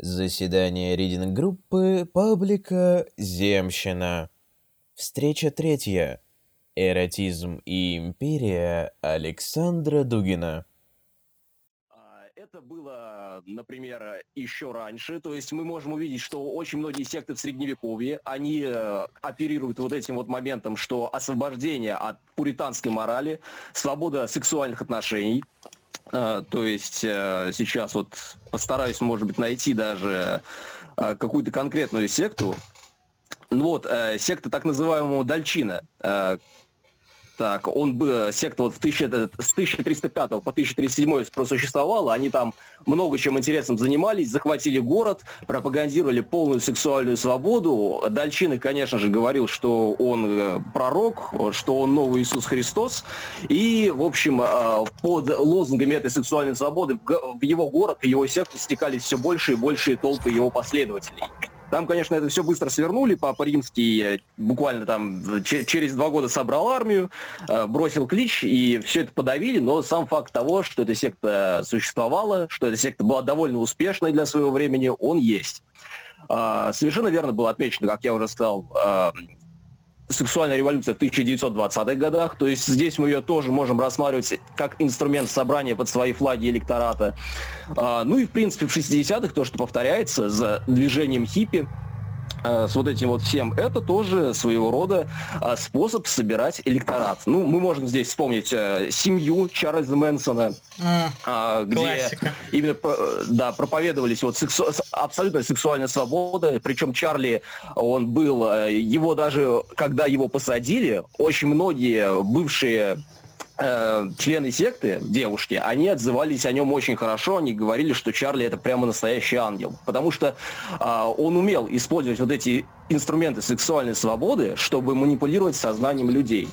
Заседание ридинг-группы паблика «Земщина». Встреча третья. Эротизм и империя Александра Дугина. А, Это было, например, еще раньше. То есть мы можем увидеть, что очень многие секты в Средневековье, они э, оперируют вот этим вот моментом, что освобождение от пуританской морали, свобода сексуальных отношений. Э, То есть э, сейчас вот постараюсь, может быть, найти даже э, какую-то конкретную секту. Ну вот, секта так называемого Дальчина. Э, Так, он бы, секта вот в 1000, с 1305 по 1307 просуществовала, они там много чем интересным занимались, захватили город, пропагандировали полную сексуальную свободу. Дальчины, конечно же, говорил, что он э, пророк, что он новый Иисус Христос. И, в общем, э, под лозунгами этой сексуальной свободы в его город, в его секту стекались все больше и больше толпы его последователей. Там, конечно, это все быстро свернули. Папа Римский э, буквально там че- через два года собрал армию, э, бросил клич, и все это подавили. Но сам факт того, что эта секта существовала, что эта секта была довольно успешной для своего времени, он есть. А, Совершенно верно было отмечено, как я уже сказал, а, сексуальная революция в 1920-х годах. То есть здесь мы ее тоже можем рассматривать как инструмент собрания под свои флаги электората. А, Ну и, в принципе, в 60-х то, что повторяется за движением хиппи, с вот этим вот всем, это тоже своего рода а, способ собирать электорат. Ну, мы можем здесь вспомнить э, семью Чарльза Мэнсона, а, где Классика. именно э, да, проповедовались вот сексу- абсолютно сексуальная свобода. Причем Чарли, он был, э, его даже, когда его посадили, очень многие бывшие э, члены секты, девушки, они отзывались о нем очень хорошо, они говорили, что Чарли это прямо настоящий ангел, потому что а, он умел использовать вот эти инструменты сексуальной свободы, чтобы манипулировать сознанием людей.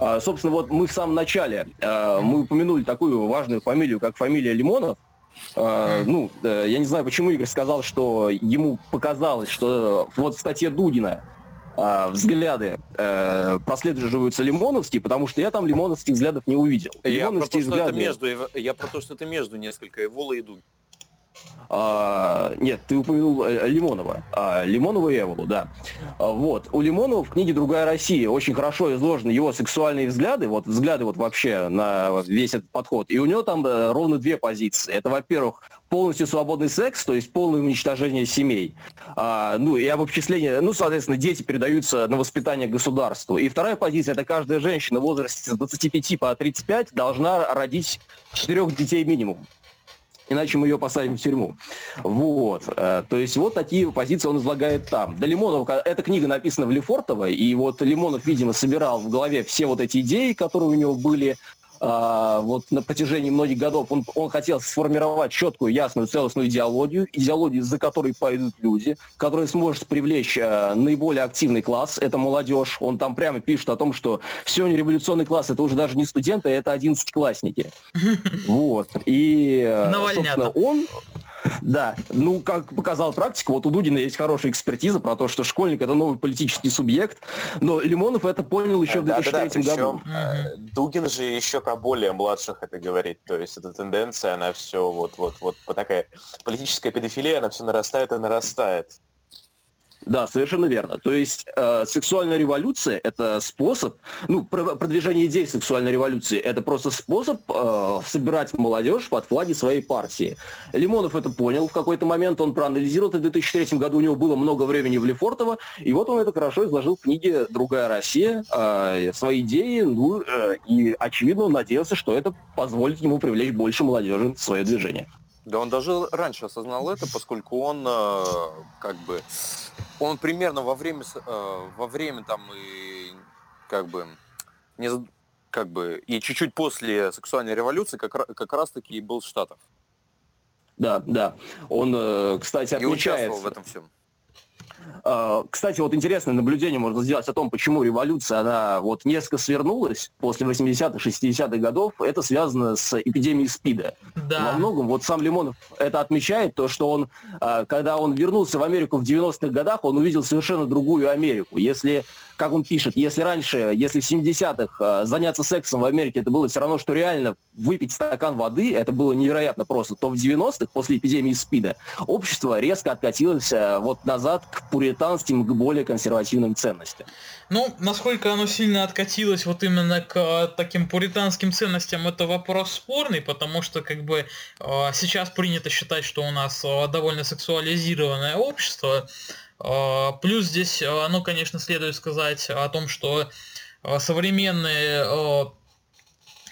А, Собственно, вот мы в самом начале, э, мы упомянули такую важную фамилию, как фамилия Лимонов. Э, Ну, э, я не знаю, почему Игорь сказал, что ему показалось, что вот в статье Дудина э, взгляды э, прослеживаются лимоновские, потому что я там лимоновских взглядов не увидел. Я про то, Лимоновские что это между, я про то, что это между несколько Эвола и Дуги. А, нет, ты упомянул э, Лимонова. А, Лимонова и Эволу, да. А, вот. У Лимонова в книге «Другая Россия» очень хорошо изложены его сексуальные взгляды, вот взгляды вот вообще на весь этот подход. И у него там э, ровно две позиции. Это, во-первых, полностью свободный секс, то есть полное уничтожение семей. А, ну и обобщение, ну, соответственно, дети передаются на воспитание государству. И вторая позиция, это каждая женщина в возрасте с 25 по 35 должна родить четырех детей минимум иначе мы ее посадим в тюрьму. Вот. Э, То есть вот такие позиции он излагает там. Да Лимонов, эта книга написана в Лефортово, и вот Лимонов, видимо, собирал в голове все вот эти идеи, которые у него были а, вот на протяжении многих годов. Он, он хотел сформировать четкую, ясную, целостную идеологию, идеологию, за которой пойдут люди, которая сможет привлечь э, наиболее активный класс, это молодежь. Он там прямо пишет о том, что сегодня революционный класс это уже даже не студенты, это одиннадцатиклассники. Вот. И, э, собственно, он... Да, ну, как показала практика, вот у Дудина есть хорошая экспертиза про то, что школьник – это новый политический субъект, но Лимонов это понял еще в Да, да, да, 2003 году. э, Дугин же еще про более младших это говорит, то есть эта тенденция, она все вот, вот, вот по такая политическая педофилия, она все нарастает и нарастает. Да, совершенно верно. То есть э, сексуальная революция – это способ, ну, про- продвижение идей сексуальной революции – это просто способ э, собирать молодежь под флаги своей партии. Лимонов это понял в какой-то момент, он проанализировал это в 2003 году, у него было много времени в Лефортово, и вот он это хорошо изложил в книге «Другая Россия», э, свои идеи, ну, э, и, очевидно, он надеялся, что это позволит ему привлечь больше молодежи в свое движение. Да он даже раньше осознал это, поскольку он э, как бы он примерно во время э, во время там и как бы не как бы и чуть-чуть после сексуальной революции как, как раз таки и был в Штатах Да, да. Он, э, кстати, и отмечает... участвовал в этом всем. А, кстати, вот интересное наблюдение можно сделать о том, почему революция, она вот несколько свернулась после 80-х, 60-х годов. Это связано с эпидемией СПИДа. Да. Во многом, вот сам Лимонов это отмечает, то, что он, а, когда он вернулся в Америку в 90-х годах, он увидел совершенно другую Америку. Если как он пишет, если раньше, если в 70-х э, заняться сексом в Америке это было все равно, что реально выпить стакан воды, это было невероятно просто, то в 90-х, после эпидемии СПИДа, общество резко откатилось э, вот назад к пуританским, к более консервативным ценностям. Ну, насколько оно сильно откатилось вот именно к э, таким пуританским ценностям, это вопрос спорный, потому что как бы сейчас принято считать, что у нас довольно сексуализированное общество, плюс здесь, а, ну, конечно, следует сказать о том, что а, современные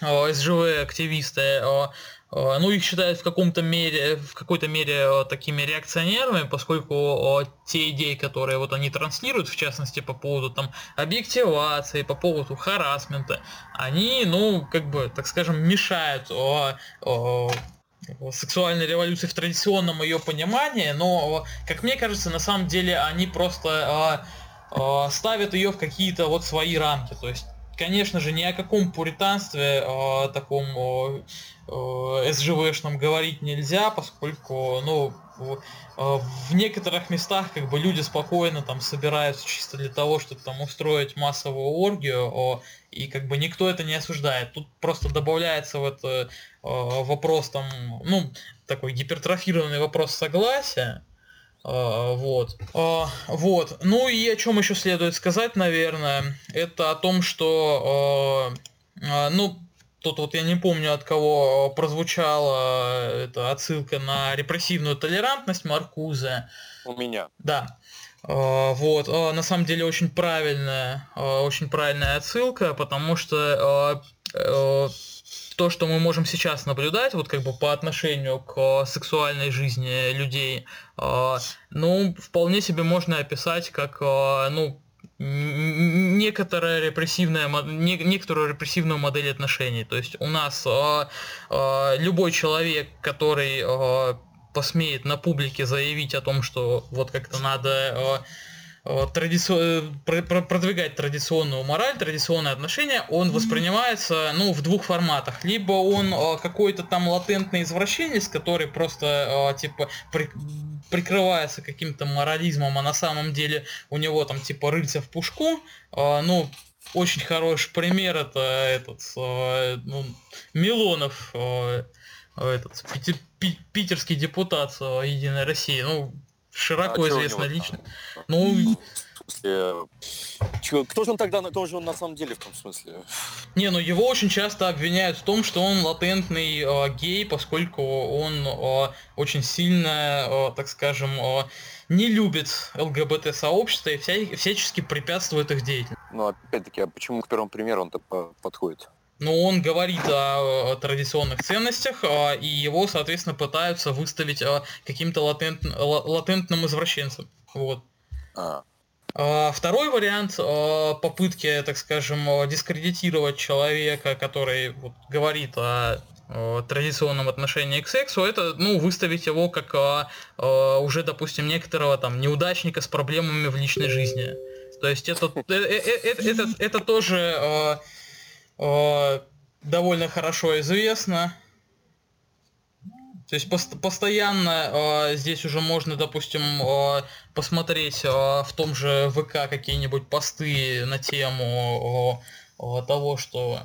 СЖВ-активисты, ну, их считают в каком-то мере, в какой-то мере такими реакционерами, поскольку те идеи, которые вот они транслируют, в частности, по поводу там объективации, по поводу харасмента, они, ну, как бы, так скажем, мешают сексуальной революции в традиционном ее понимании, но, как мне кажется, на самом деле они просто э, э, ставят ее в какие-то вот свои рамки. То есть, конечно же, ни о каком пуританстве э, таком э, СЖВшном говорить нельзя, поскольку, ну, в некоторых местах как бы люди спокойно там собираются чисто для того, чтобы там устроить массовую оргию, и как бы никто это не осуждает. Тут просто добавляется в это вопрос там, ну, такой гипертрофированный вопрос согласия, вот. Вот. Ну и о чем еще следует сказать, наверное, это о том, что, ну, Тут вот я не помню, от кого прозвучала эта отсылка на репрессивную толерантность Маркузе. У меня. Да. А, вот, на самом деле очень правильная, очень правильная отсылка, потому что то, что мы можем сейчас наблюдать, вот как бы по отношению к сексуальной жизни людей, ну, вполне себе можно описать как, ну, некоторая репрессивная, не, некоторую репрессивную модель отношений. То есть у нас э, э, любой человек, который э, посмеет на публике заявить о том, что вот как-то надо Э, традици... продвигать традиционную мораль, традиционные отношения, он воспринимается ну, в двух форматах. Либо он э, какой-то там латентный извращенец, который просто э, типа при... прикрывается каким-то морализмом, а на самом деле у него там типа рыльца в пушку. Ну, очень хороший пример это этот ну, Милонов, этот питерский депутат Единой России. Ну, широко а известна лично. Ну, кто же он тогда, кто же он на самом деле в том смысле? Не, ну его очень часто обвиняют в том, что он латентный э, гей, поскольку он э, очень сильно, э, так скажем, э, не любит ЛГБТ-сообщество и вся, всячески препятствует их деятельности. Ну, опять-таки, а почему к первому примеру он-то подходит? Но он говорит о, о традиционных ценностях, а, и его, соответственно, пытаются выставить а, каким-то латент, латентным извращенцем. Вот. А. Второй вариант попытки, так скажем, дискредитировать человека, который вот, говорит о традиционном отношении к сексу, это, ну, выставить его как а, а, уже, допустим, некоторого там неудачника с проблемами в личной жизни. То есть это, это, это, это, это тоже а, Э, довольно хорошо известно. То есть пост постоянно э, здесь уже можно, допустим, э, посмотреть э, в том же ВК какие-нибудь посты на тему э, того, что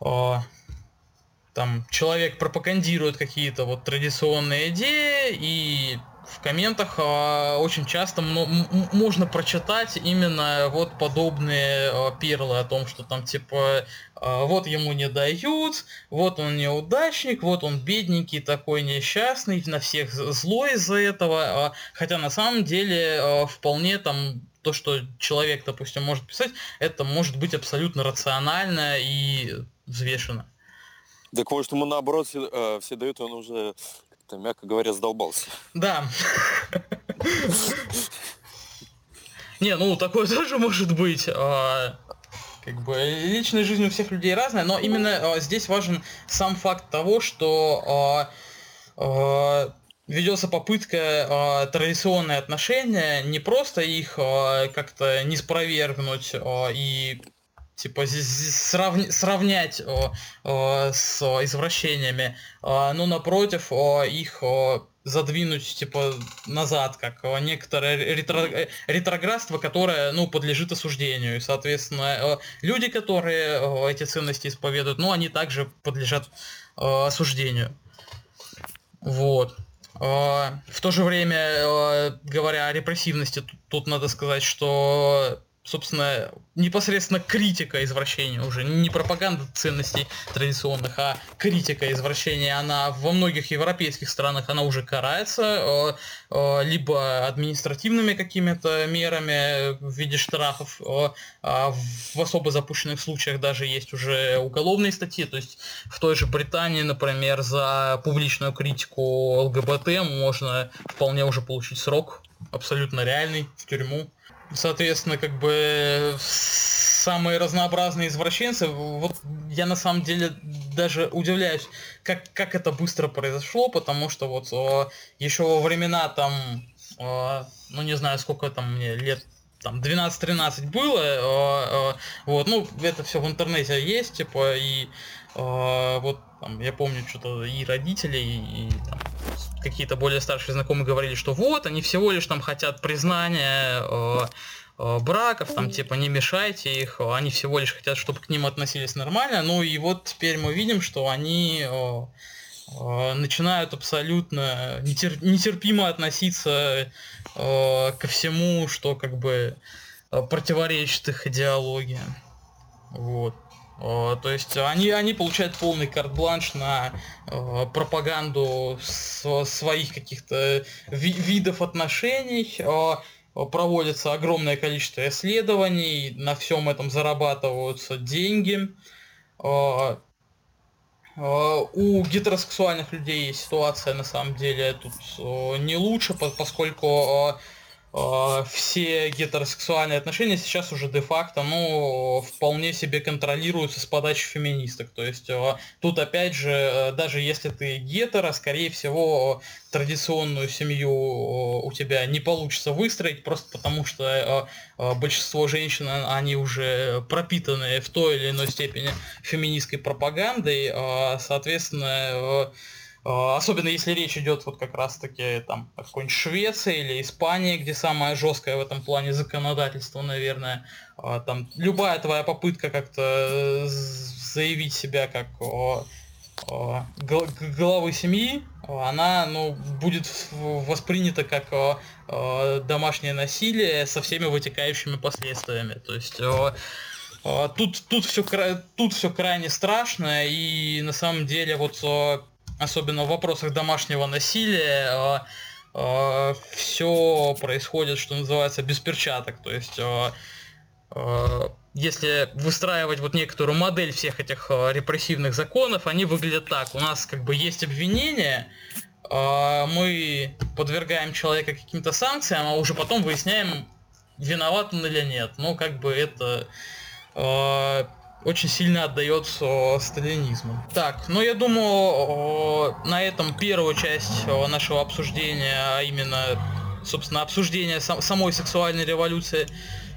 э, там человек пропагандирует какие-то вот традиционные идеи и в комментах э, очень часто можно прочитать именно вот подобные э, перлы о том, что там типа э, вот ему не дают, вот он неудачник, вот он бедненький такой несчастный, на всех злой из-за этого, хотя на самом деле вполне там то, что человек, допустим, может писать, это может быть абсолютно рационально и взвешенно. Так вот, что ему наоборот все, э, все дают, он уже как-то, мягко говоря, задолбался. Да. Не, ну такое тоже может быть. А, как бы личная жизнь у всех людей разная, но именно а, здесь важен сам факт того, что а, ведется попытка традиционные отношения, не просто их как-то не спровергнуть и типа сравни, сравнять э, э, с извращениями, э, но напротив э, их э, задвинуть типа назад, как некоторое ретро, ретроградство, которое ну, подлежит осуждению. И, соответственно, э, люди, которые э, эти ценности исповедуют, ну, они также подлежат э, осуждению. Вот. В то же время, говоря о репрессивности, тут надо сказать, что собственно, непосредственно критика извращения уже, не пропаганда ценностей традиционных, а критика извращения, она во многих европейских странах, она уже карается, э, э, либо административными какими-то мерами в виде штрафов, э, а в особо запущенных случаях даже есть уже уголовные статьи, то есть в той же Британии, например, за публичную критику ЛГБТ можно вполне уже получить срок абсолютно реальный в тюрьму. Соответственно, как бы самые разнообразные извращенцы. Вот я на самом деле даже удивляюсь, как, как это быстро произошло, потому что вот о, еще во времена там, о, ну не знаю, сколько там мне лет там 12-13 было, э, э, вот, ну, это все в интернете есть, типа, и э, вот, там, я помню, что-то и родители, и, и там, какие-то более старшие знакомые говорили, что вот, они всего лишь там хотят признания э, э, браков, там типа не мешайте их, они всего лишь хотят, чтобы к ним относились нормально. Ну и вот теперь мы видим, что они э, э, начинают абсолютно нетер, нетерпимо относиться э, ко всему, что как бы э, противоречит их идеологии. Вот. То есть они, они получают полный карт-бланш на э, пропаганду с, своих каких-то ви видов отношений. Э, проводится огромное количество исследований, на всем этом зарабатываются деньги. Э, у гетеросексуальных людей ситуация на самом деле тут не лучше, поскольку Э, все гетеросексуальные отношения сейчас уже де-факто, ну, вполне себе контролируются с подачи феминисток. То есть э, тут, опять же, э, даже если ты гетеро, скорее всего, традиционную семью у тебя не получится выстроить, просто потому что большинство женщин, они уже пропитаны в той или иной степени феминистской пропагандой, соответственно, особенно если речь идет вот как раз таки там о какой-нибудь Швеции или Испании, где самое жесткое в этом плане законодательство, наверное. А, там любая твоя попытка как-то э, заявить себя как главы семьи, она ну, будет воспринята как домашнее насилие со всеми вытекающими последствиями. То есть тут, тут, все, тут все крайне страшно, и на самом деле вот особенно в вопросах домашнего насилия, а, а, все происходит, что называется, без перчаток. То есть а, если выстраивать вот некоторую модель всех этих репрессивных законов, они выглядят так. У нас как бы есть обвинение, мы подвергаем человека каким-то санкциям, а уже потом выясняем, виноват он или нет. Ну, как бы это очень сильно отдает сталинизму. Так, ну я думаю, на этом первую часть нашего обсуждения, а именно, собственно, обсуждение самой сексуальной революции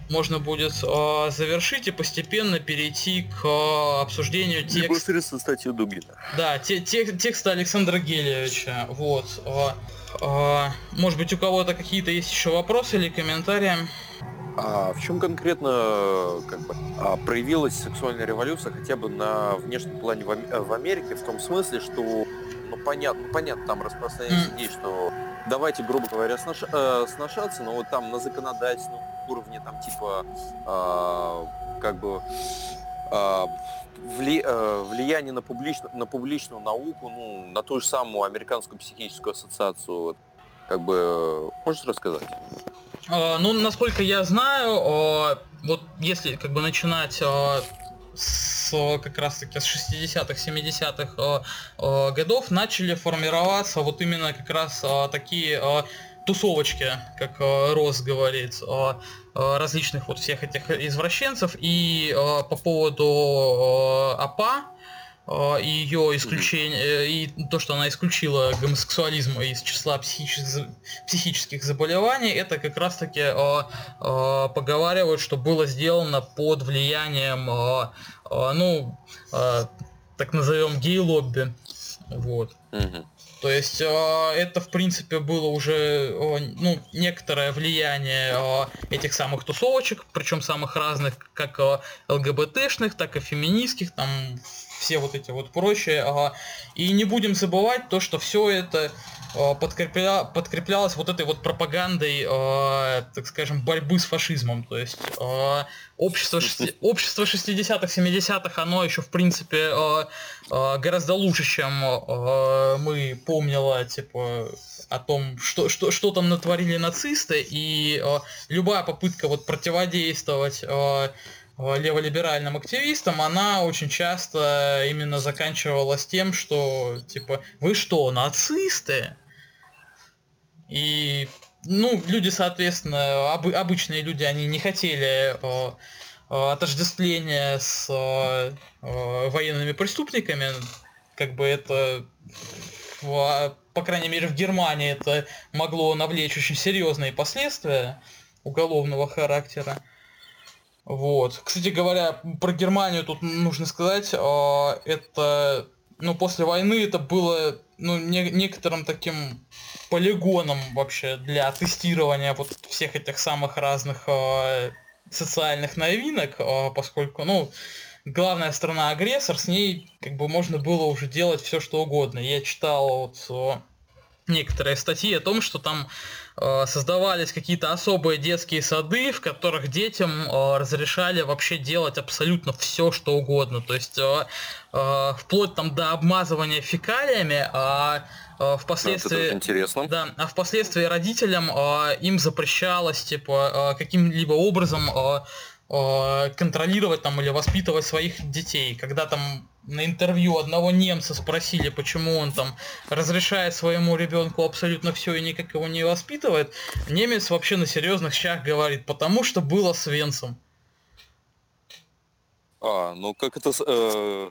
можно будет э, завершить и постепенно перейти к э, обсуждению текста. Непосредственно статью Дугина. Да, те, те, текста Александра Гелевича. Вот. Э, э, может быть, у кого-то какие-то есть еще вопросы или комментарии? А в чем конкретно как бы, а, проявилась сексуальная революция хотя бы на внешнем плане в, Америке, в том смысле, что, ну понятно, ну, понятно там распространяется идея, что давайте, грубо говоря, снош, э, сношаться, но вот там на законодательном уровне, там типа, э, как бы, э, вли, э, влияние на, публично, на публичную науку, ну, на ту же самую американскую психическую ассоциацию, как бы, можешь рассказать? А, ну, насколько я знаю, а, вот если как бы начинать а, с как раз таки с 60-х, 70-х годов начали формироваться вот именно как раз такие тусовочки, как Рос говорит, различных вот всех этих извращенцев. И по поводу АПА, ее исключение, и то, что она исключила гомосексуализм из числа психических, психических заболеваний, это как раз-таки поговаривают, что было сделано под влиянием, ну, так назовем гей-лобби. Вот. Угу. То есть э, это, в принципе, было уже э, ну, некоторое влияние э, этих самых тусовочек, причем самых разных, как ЛГБТшных, так и феминистских, там все вот эти вот прочие. И не будем забывать то, что все это подкрепля... подкреплялось вот этой вот пропагандой, так скажем, борьбы с фашизмом. То есть общество, шести... общество 60-х, 70-х, оно еще, в принципе, гораздо лучше, чем мы помнило, типа, о том, что, что, что там натворили нацисты, и любая попытка вот противодействовать леволиберальным активистам, она очень часто именно заканчивалась тем, что типа вы что, нацисты? И ну, люди, соответственно, об, обычные люди, они не хотели э, э, отождествления с э, э, военными преступниками, как бы это, в, по крайней мере, в Германии это могло навлечь очень серьезные последствия уголовного характера. Вот. Кстати говоря, про Германию тут нужно сказать, а, это, ну, после войны это было, ну, не, некоторым таким полигоном вообще для тестирования вот всех этих самых разных э, социальных новинок, э, поскольку, ну, главная страна агрессор, с ней как бы можно было уже делать все что угодно. Я читал вот некоторые статьи о том, что там э, создавались какие-то особые детские сады, в которых детям э, разрешали вообще делать абсолютно все, что угодно. То есть э, э, вплоть там до обмазывания фекалиями, а э, впоследствии, это интересно. Да, а впоследствии родителям э, им запрещалось типа э, каким-либо образом э, э, контролировать там или воспитывать своих детей. Когда там на интервью одного немца спросили, почему он там разрешает своему ребенку абсолютно все и никак его не воспитывает, немец вообще на серьезных щах говорит, потому что было с Венцем. А, ну как это, э,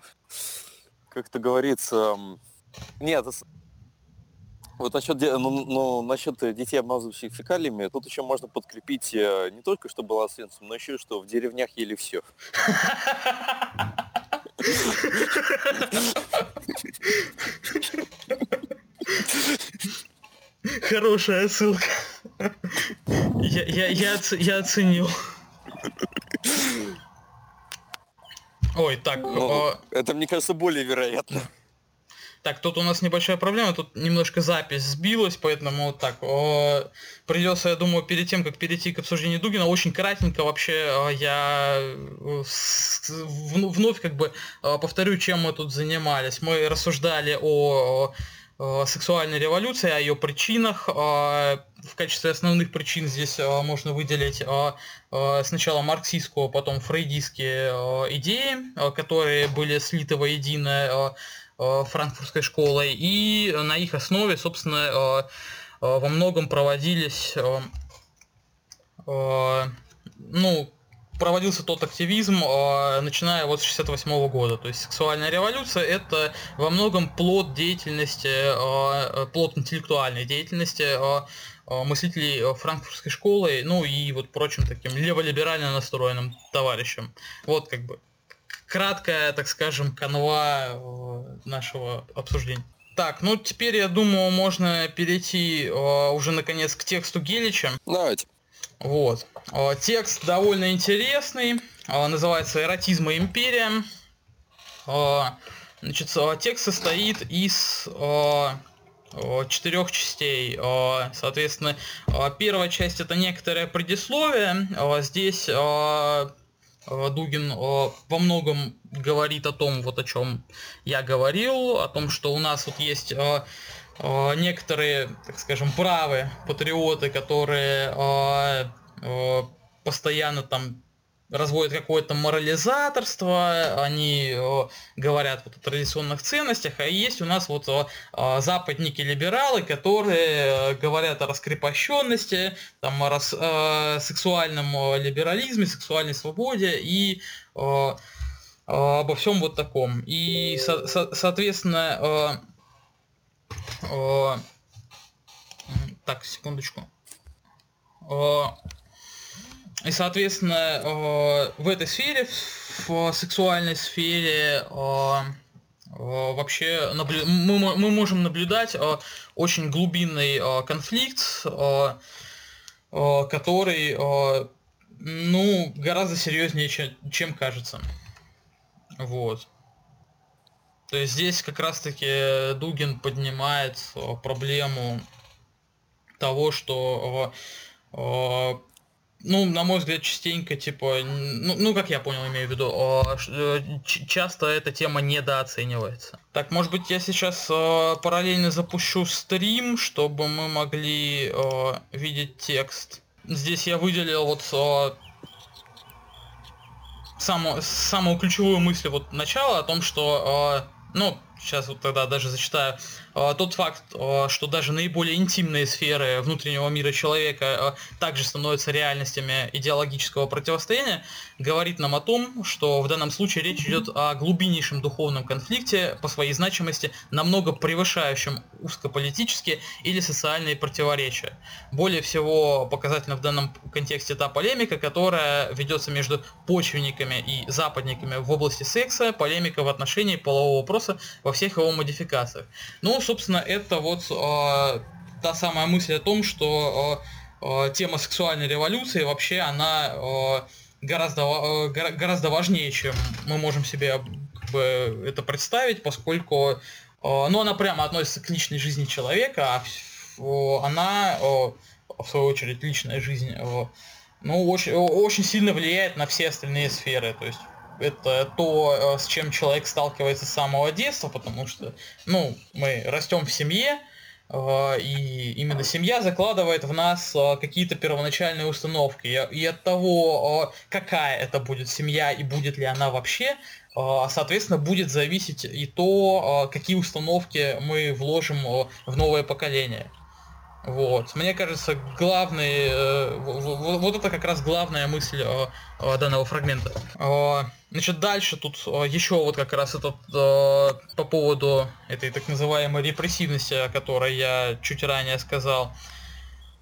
как это говорится, нет, вот насчет, ну, ну, насчет детей, обмазывающих фекалиями, тут еще можно подкрепить э, не только, что была с Венцем, но еще, что в деревнях ели все. Хорошая ссылка. Я, я, я, я оценил. Ой, так. Ну, э... Это, мне кажется, более вероятно. Так, тут у нас небольшая проблема, тут немножко запись сбилась, поэтому вот так. Придется, я думаю, перед тем, как перейти к обсуждению Дугина, очень кратенько вообще я э, вновь как бы повторю, чем мы тут занимались. Мы рассуждали о сексуальной революции, о ее причинах. В качестве основных причин здесь можно выделить сначала марксистскую, потом фрейдистские идеи, которые были слиты воедино франкфуртской школой, и на их основе, собственно, э, э, во многом проводились, ну, проводился тот активизм, начиная вот с 68 года. То есть сексуальная революция это во многом плод деятельности, плод интеллектуальной деятельности мыслителей франкфуртской школы, ну и вот прочим таким леволиберально настроенным товарищам. Вот как бы краткая, так скажем, канва э, нашего обсуждения. Так, ну теперь, я думаю, можно перейти э, уже наконец к тексту Гелича. Давайте. Вот. Э, текст довольно интересный, э, называется «Эротизм и империя». Э, значит, э, текст состоит из э, э четырех частей. Соответственно, первая часть это некоторое предисловие. Здесь Э, Дугин э, во многом говорит о том, вот о чем я говорил, о том, что у нас вот есть э, некоторые, так скажем, правые патриоты, которые постоянно там разводят какое-то морализаторство, они э, говорят вот о традиционных ценностях, а есть у нас вот э, западники-либералы, которые э, говорят о раскрепощенности, там, о рас, э, сексуальном либерализме, сексуальной свободе и э, обо всем вот таком. И, со со соответственно, так, секундочку. И, соответственно, в этой сфере, в сексуальной сфере, вообще наблю... мы, мы можем наблюдать очень глубинный конфликт, который ну, гораздо серьезнее, чем, чем кажется. Вот. То есть здесь как раз-таки Дугин поднимает проблему того, что ну, на мой взгляд, частенько, типа, ну, ну как я понял, имею в виду, э, часто эта тема недооценивается. Так, может быть, я сейчас э, параллельно запущу стрим, чтобы мы могли э, видеть текст. Здесь я выделил вот самую, самую ключевую мысль вот начала о том, что, ну, сейчас вот тогда даже зачитаю, тот факт, а, что даже наиболее интимные сферы внутреннего мира человека а, также становятся реальностями идеологического противостояния, говорит нам о том, что в данном случае речь идет о глубиннейшем духовном конфликте по своей значимости, намного превышающем узкополитические или социальные противоречия. Более всего показательно в данном контексте та полемика, которая ведется между почвенниками и западниками в области секса, полемика в отношении полового вопроса во всех его модификациях. Ну, собственно, это вот э, та самая мысль о том, что э, тема сексуальной революции вообще она э, гораздо, э, гораздо важнее, чем мы можем себе как бы, это представить, поскольку э, ну, она прямо относится к личной жизни человека, а э, она, э, в свою очередь, личная жизнь, э, ну, очень, очень сильно влияет на все остальные сферы. То есть это то, э, с чем человек сталкивается с самого детства, потому что, ну, мы растем в семье, э, и именно семья закладывает в нас э, какие-то первоначальные установки. И от того, какая это будет семья и будет ли она вообще, соответственно, будет зависеть и то, какие установки мы вложим в новое поколение. Вот. Мне кажется, главный, э, вот, вот это как раз главная мысль э, э, данного фрагмента. Э, значит, дальше тут э, еще вот как раз этот э, по поводу этой так называемой репрессивности, о которой я чуть ранее сказал.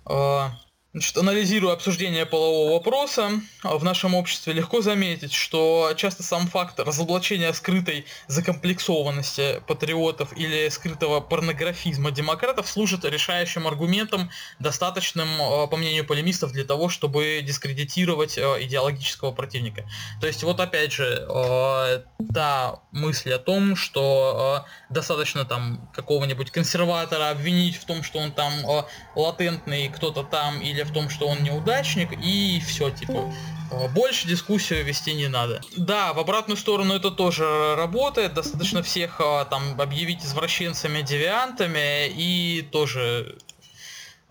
Э, Значит, анализируя обсуждение полового вопроса а, в нашем обществе, легко заметить, что часто сам факт разоблачения скрытой закомплексованности патриотов или скрытого порнографизма демократов служит решающим аргументом, достаточным, а, по мнению полемистов, для того, чтобы дискредитировать а, идеологического противника. То есть вот опять же, та мысль о том, что достаточно там какого-нибудь консерватора обвинить в том, что он там латентный кто-то там или в том, что он неудачник, и все, типа, э, больше дискуссию вести не надо. Да, в обратную сторону это тоже работает, достаточно всех э, там объявить извращенцами, девиантами, и тоже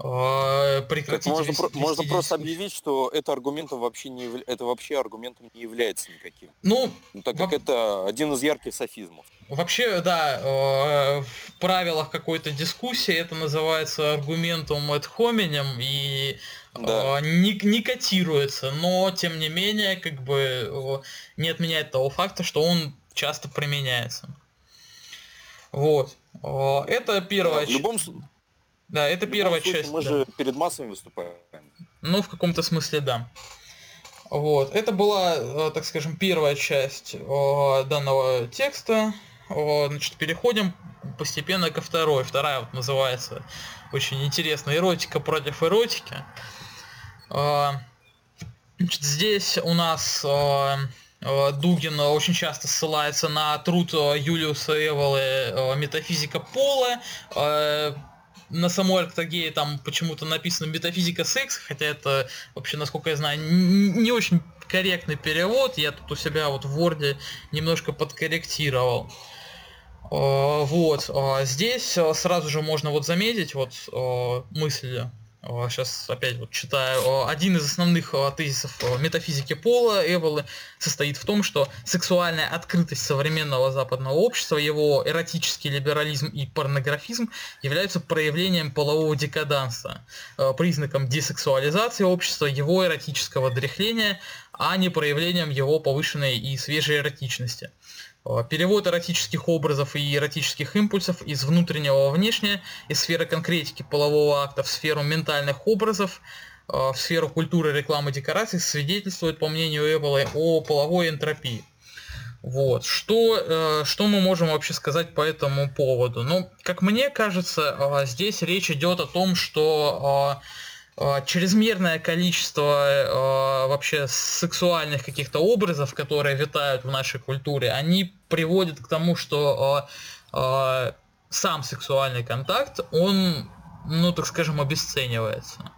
прекратить можно, вести, про, можно просто объявить, что это аргументом вообще не это вообще аргументом не является никаким. Ну, ну так как во... это один из ярких софизмов. Вообще, да, э, в правилах какой-то дискуссии это называется аргументом ad hominem и да. Э, не, не котируется, но тем не менее, как бы э, не отменяет того факта, что он часто применяется. Вот. Это часть. В любом Да, это в первая случае, часть. Мы да. же перед массами выступаем. Ну, в каком-то смысле, да. Вот. Это была, так скажем, первая часть данного текста. Значит, переходим постепенно ко второй. Вторая вот называется очень интересно эротика против эротики. Значит, здесь у нас Дугин очень часто ссылается на труд Юлиуса Эволы «Метафизика пола». На самой Арктогее там почему-то написано «Метафизика секса», хотя это вообще, насколько я знаю, не очень корректный перевод. Я тут у себя вот в Word немножко подкорректировал. А, вот, а, здесь а, сразу же можно вот заметить вот мысль сейчас опять вот читаю, один из основных тезисов метафизики пола Эволы состоит в том, что сексуальная открытость современного западного общества, его эротический либерализм и порнографизм являются проявлением полового декаданса, признаком десексуализации общества, его эротического дряхления, а не проявлением его повышенной и свежей эротичности. Э, перевод эротических образов и эротических импульсов из внутреннего во внешнее, из сферы конкретики полового акта в сферу ментальных образов, э, в сферу культуры, рекламы, декораций свидетельствует, по мнению Эббела, о половой энтропии. Вот. Что, э, что мы можем вообще сказать по этому поводу? Ну, как мне кажется, здесь речь идет о том, что чрезмерное количество э, вообще сексуальных каких-то образов, которые витают в нашей культуре, они приводят к тому, что э, э, сам сексуальный контакт, он, ну так скажем, обесценивается.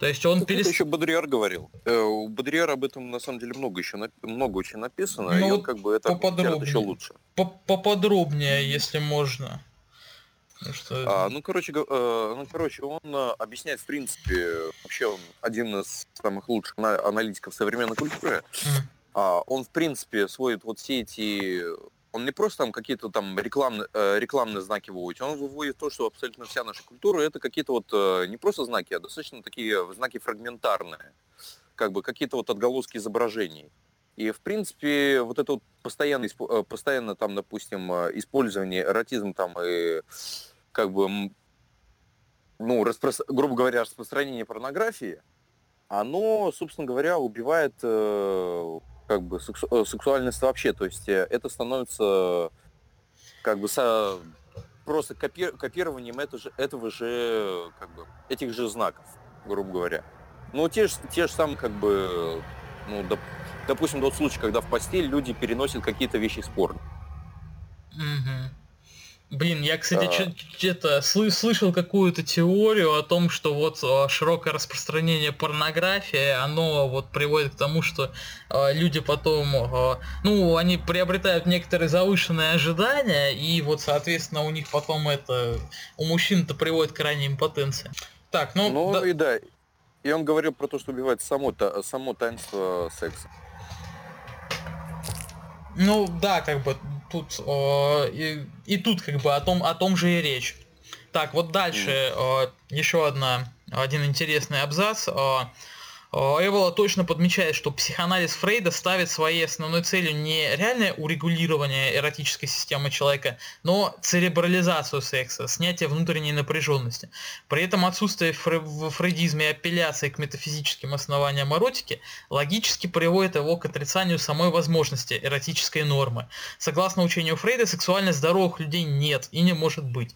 То есть он перест... еще Бодрияр говорил. Э, у Бодрияра об этом на самом деле много еще много очень написано, ну, и он как бы это еще лучше. Поподробнее, если можно. Что... А, ну, короче, э, ну, короче, он э, объясняет, в принципе, вообще он один из самых лучших аналитиков современной культуры. А, он, в принципе, сводит вот все эти... Он не просто там какие-то там рекламные, э, рекламные знаки выводит, он выводит то, что абсолютно вся наша культура это какие-то вот не просто знаки, а достаточно такие знаки фрагментарные, как бы какие-то вот отголоски изображений. И, в принципе, вот это вот постоянно, постоянно там, допустим, использование эротизма там и как бы, ну, распро... грубо говоря, распространение порнографии, оно, собственно говоря, убивает э, как бы сексу... Э, сексуальность вообще. То есть э, это становится как бы со... просто копи... копированием это же... этого же, как бы, этих же знаков, грубо говоря. Ну, те же, те же самые, как бы, ну, доп... допустим, тот случай, когда в постель люди переносят какие-то вещи спорные. Mm-hmm. Блин, я, кстати, а... что-то слышал какую-то теорию о том, что вот а, широкое распространение порнографии, оно вот приводит к тому, что э, люди потом, э, ну, они приобретают некоторые завышенные ожидания, и вот, соответственно, у них потом это, у мужчин это приводит к крайней импотенции. Так, ну... Ну да... и да, и он говорил про то, что убивает само, само таинство секса. Ну да, как бы тут э, и, и тут как бы о том, о том же и речь. Так, вот дальше э, еще одна, один интересный абзац. Э, Эвола точно подмечает, что психоанализ Фрейда ставит своей основной целью не реальное урегулирование эротической системы человека, но церебрализацию секса, снятие внутренней напряженности. При этом отсутствие в фрейдизме апелляции к метафизическим основаниям эротики логически приводит его к отрицанию самой возможности эротической нормы. Согласно учению Фрейда, сексуально здоровых людей нет и не может быть.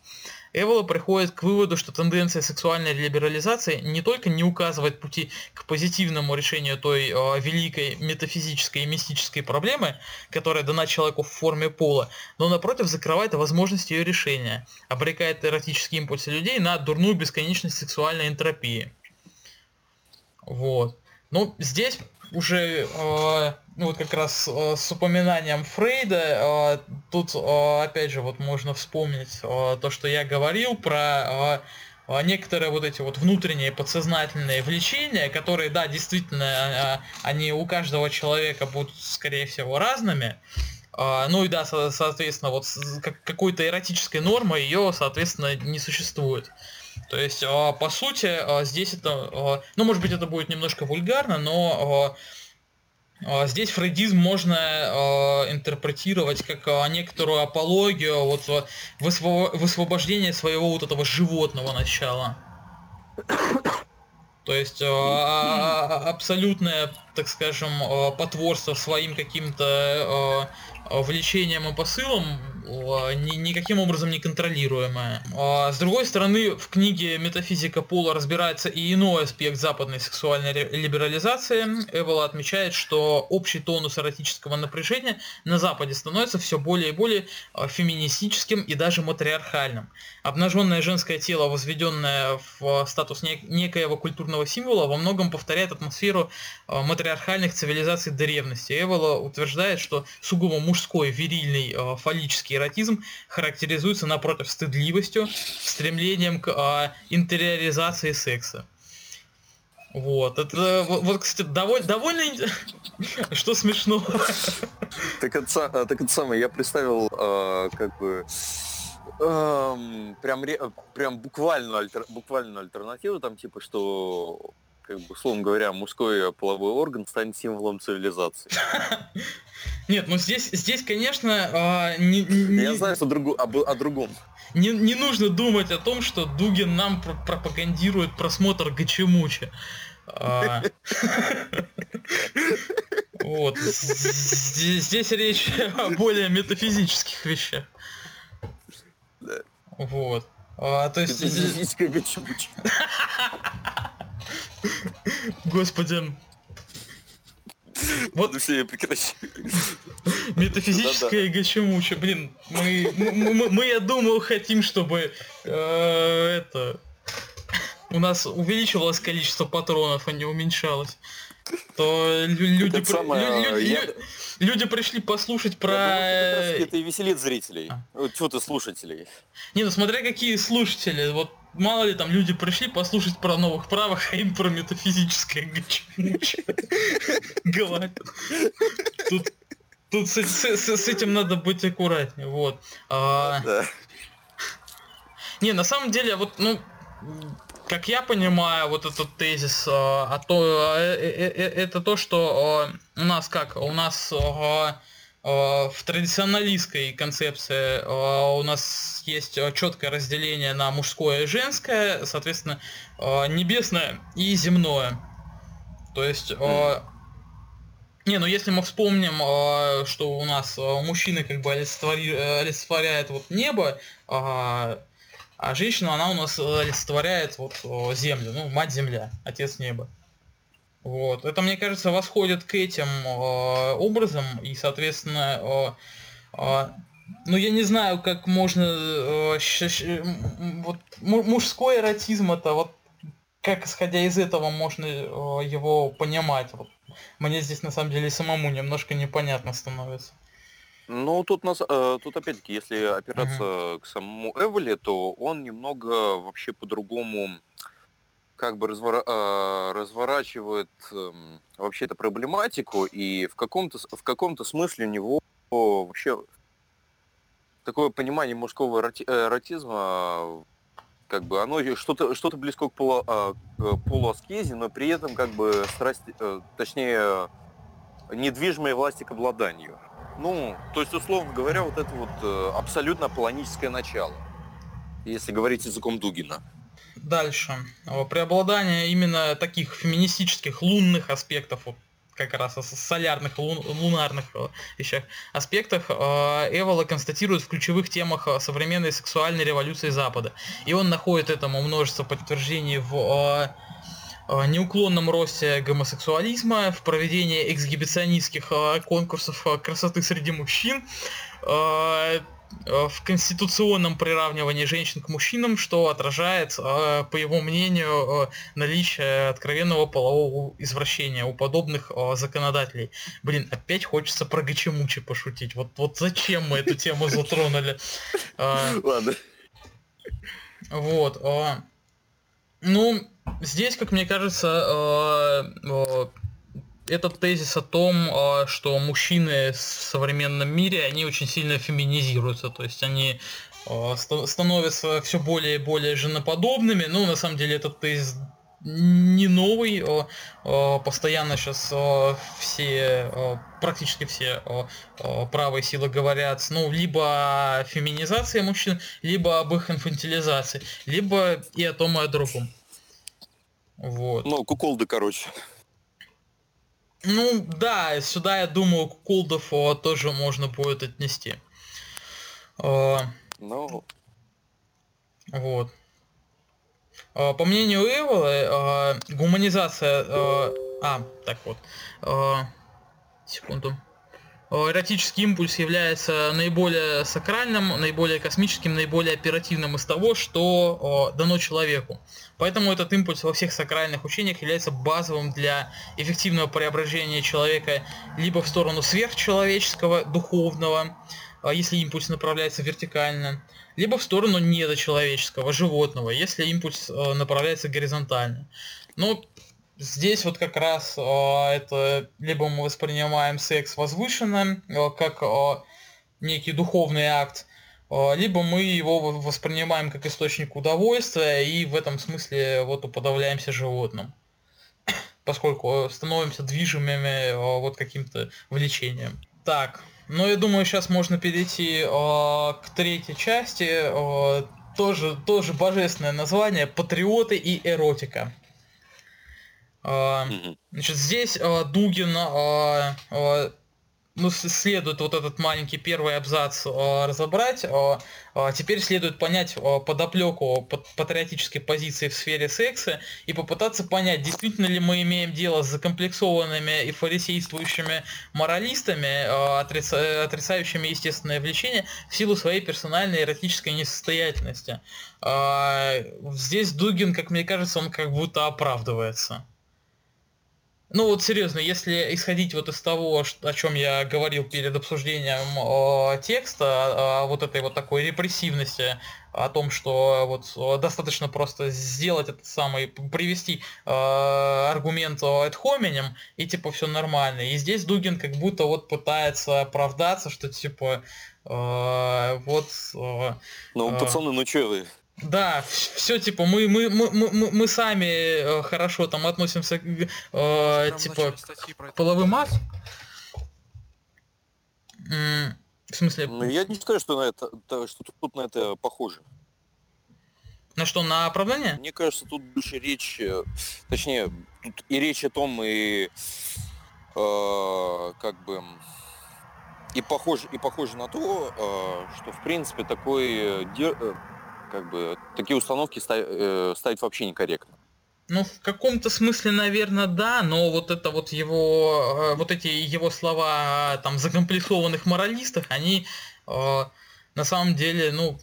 Эвола приходит к выводу, что тенденция сексуальной либерализации не только не указывает пути к позитивному решению той э, великой метафизической и мистической проблемы, которая дана человеку в форме пола, но напротив закрывает возможность ее решения, обрекает эротические импульсы людей на дурную бесконечность сексуальной энтропии. Вот. Ну, здесь уже э, ну, вот как раз э, с упоминанием Фрейда, э, тут э, опять же вот можно вспомнить э, то, что я говорил про э, э некоторые вот эти вот внутренние подсознательные влечения, которые, да, действительно, э, они у каждого человека будут, скорее всего, разными. Э, ну и да, со- соответственно, вот какой-то эротической нормы ее, соответственно, не существует. То есть, э, по сути, э, здесь это, э, ну, может быть, это будет немножко вульгарно, но а, здесь фрейдизм можно интерпретировать как некоторую апологию вот, высвобождения своего вот этого животного начала. То есть абсолютное, так скажем, потворство своим каким-то э, влечением и посылом ни, никаким образом не контролируемое. А, с другой стороны, в книге «Метафизика пола» разбирается и иной аспект западной сексуальной либерализации. Эвола отмечает, что общий тонус эротического напряжения на Западе становится все более и более а, феминистическим и даже матриархальным. Обнаженное женское тело, возведенное в статус некоего культурного символа, во многом повторяет атмосферу а, матриархальных цивилизаций древности. Эвола утверждает, что сугубо мужской, верильный, фаллический эротизм характеризуется напротив стыдливостью, стремлением к а, интериоризации секса. Вот, это, вот, вот кстати, довольно, довольно, что смешно. Так это, так это самое, я представил, э, как бы, э, прям, прям буквально, альтер, буквально альтернативу, там, типа, что как бы, условно говоря, мужской половой орган станет символом цивилизации. Нет, ну здесь, здесь, конечно, а, не, не, я знаю, что другу, об, о другом. Не, не нужно думать о том, что Дугин нам пр пропагандирует просмотр Гачемучи. А, вот. Здесь, здесь речь о более метафизических вещах. Вот. А, то есть... Метафизическая Гачемучи. Господи. Вот все, я прекращу. Метафизическая гачемуча. Блин, мы, мы, мы, я думаю, хотим, чтобы э, это у нас увеличивалось количество патронов, а не уменьшалось. То люди, самое, люди, я... люди пришли послушать про... Думаю, это и веселит зрителей. А. Чего ты слушателей? Не, ну смотря какие слушатели. Вот мало ли там люди пришли послушать про новых правах, а им про метафизическое говорят. Тут, тут с, с, с, этим надо быть аккуратнее, вот. А... Да. Не, на самом деле, вот, ну, как я понимаю, вот этот тезис, а, а то, а, э, э, э, это то, что а, у нас как, у нас в традиционалистской концепции э, у нас есть э, четкое разделение на мужское и женское, соответственно, небесное и земное. То есть, не, ну если мы вспомним, что у нас мужчины как бы олицетворяют вот небо, а женщина, она у нас олицетворяет вот землю, ну, мать земля, отец неба. Вот. Это, мне кажется, восходит к этим э, образом, и, соответственно, э, э, ну, я не знаю, как можно... Э, щ, щ, вот, мужской эротизм это вот как исходя из этого можно э, его понимать? Вот. Мне здесь на самом деле самому немножко непонятно становится. Ну, тут, нас, э, тут опять-таки, если опираться uh-huh. к самому Эволи, то он немного вообще по-другому как бы э, разворачивает э, вообще эту проблематику, и в каком-то, в каком-то смысле у него вообще такое понимание мужского эроти, эротизма, как бы оно что-то что близко к, полу, э, к полуаскезе, но при этом как бы страсть, э, точнее, недвижимой власти к обладанию. Ну, то есть, условно говоря, вот это вот э, абсолютно полоническое начало, если говорить языком Дугина. Дальше. Преобладание именно таких феминистических лунных аспектов, вот как раз солярных, лун, лунарных э, вещах, аспектах э, Эвола констатирует в ключевых темах э, современной сексуальной революции Запада. И он находит этому множество подтверждений в неуклонном росте гомосексуализма, в проведении эксгибиционистских конкурсов красоты среди мужчин, в конституционном приравнивании женщин к мужчинам, что отражает, э, по его мнению, э, наличие откровенного полового извращения у подобных законодателей. Блин, опять хочется про Гачемучи пошутить. Вот, вот зачем мы эту тему затронули? Ладно. Вот. Ну, здесь, как мне кажется, этот тезис о том, а, что мужчины в современном мире, они очень сильно феминизируются, то есть они а, становятся все более и более женоподобными. Ну, на самом деле, этот тезис не новый, а, постоянно сейчас все, практически все правые силы говорят, ну, либо о феминизации мужчин, либо об их инфантилизации, либо и о том, и о другом. Вот. Ну, куколды, короче. Ну да, сюда, я думаю, Кулдов тоже можно будет отнести. А, ну. Вот. А, по мнению Эвола, а, гуманизация... А, так вот. Секунду. Эротический импульс является наиболее сакральным, наиболее космическим, наиболее оперативным из того, что дано человеку. Поэтому этот импульс во всех сакральных учениях является базовым для эффективного преображения человека либо в сторону сверхчеловеческого, духовного, э, если импульс направляется вертикально, либо в сторону недочеловеческого, животного, если импульс э, направляется горизонтально. Но здесь вот как раз э, это либо мы воспринимаем секс возвышенным, как некий духовный акт, либо мы его воспринимаем как источник удовольствия и в этом смысле вот уподавляемся животным поскольку становимся движимыми э, вот каким-то влечением. Так, ну я думаю, сейчас можно перейти э, к третьей части. Э, тоже, тоже божественное название «Патриоты и эротика». Э, значит, здесь э, Дугин э, э, ну, следует вот этот маленький первый абзац э, разобрать. Э, э, теперь следует понять э, подоплеку под, патриотической позиции в сфере секса и попытаться понять, действительно ли мы имеем дело с закомплексованными и фарисействующими моралистами, э, отрица, отрицающими естественное влечение в силу своей персональной эротической несостоятельности. Э, здесь Дугин, как мне кажется, он как будто оправдывается. Ну вот серьезно, если исходить вот из того, о чем я говорил перед обсуждением э, текста, о, о вот этой вот такой репрессивности, о том, что вот достаточно просто сделать этот самый, привести э, аргумент ad hominem, и типа все нормально. И здесь Дугин как будто вот пытается оправдаться, что типа э, вот... Э, ну, пацаны, ну что вы, да, все типа мы мы мы мы, мы сами э, хорошо там относимся к э, типа к половым акт. В смысле? Ну, я не считаю, что на это, что тут на это похоже. На что, на оправдание? Мне кажется, тут больше речь, э, точнее, тут и речь о том, и э, как бы и похоже, и похоже на то, э, что в принципе такой э, как бы такие установки э, ставить вообще некорректно. Ну, в каком-то смысле, наверное, да, но вот это вот его, э, вот эти его слова там закомплексованных моралистов, они э, на самом деле, ну,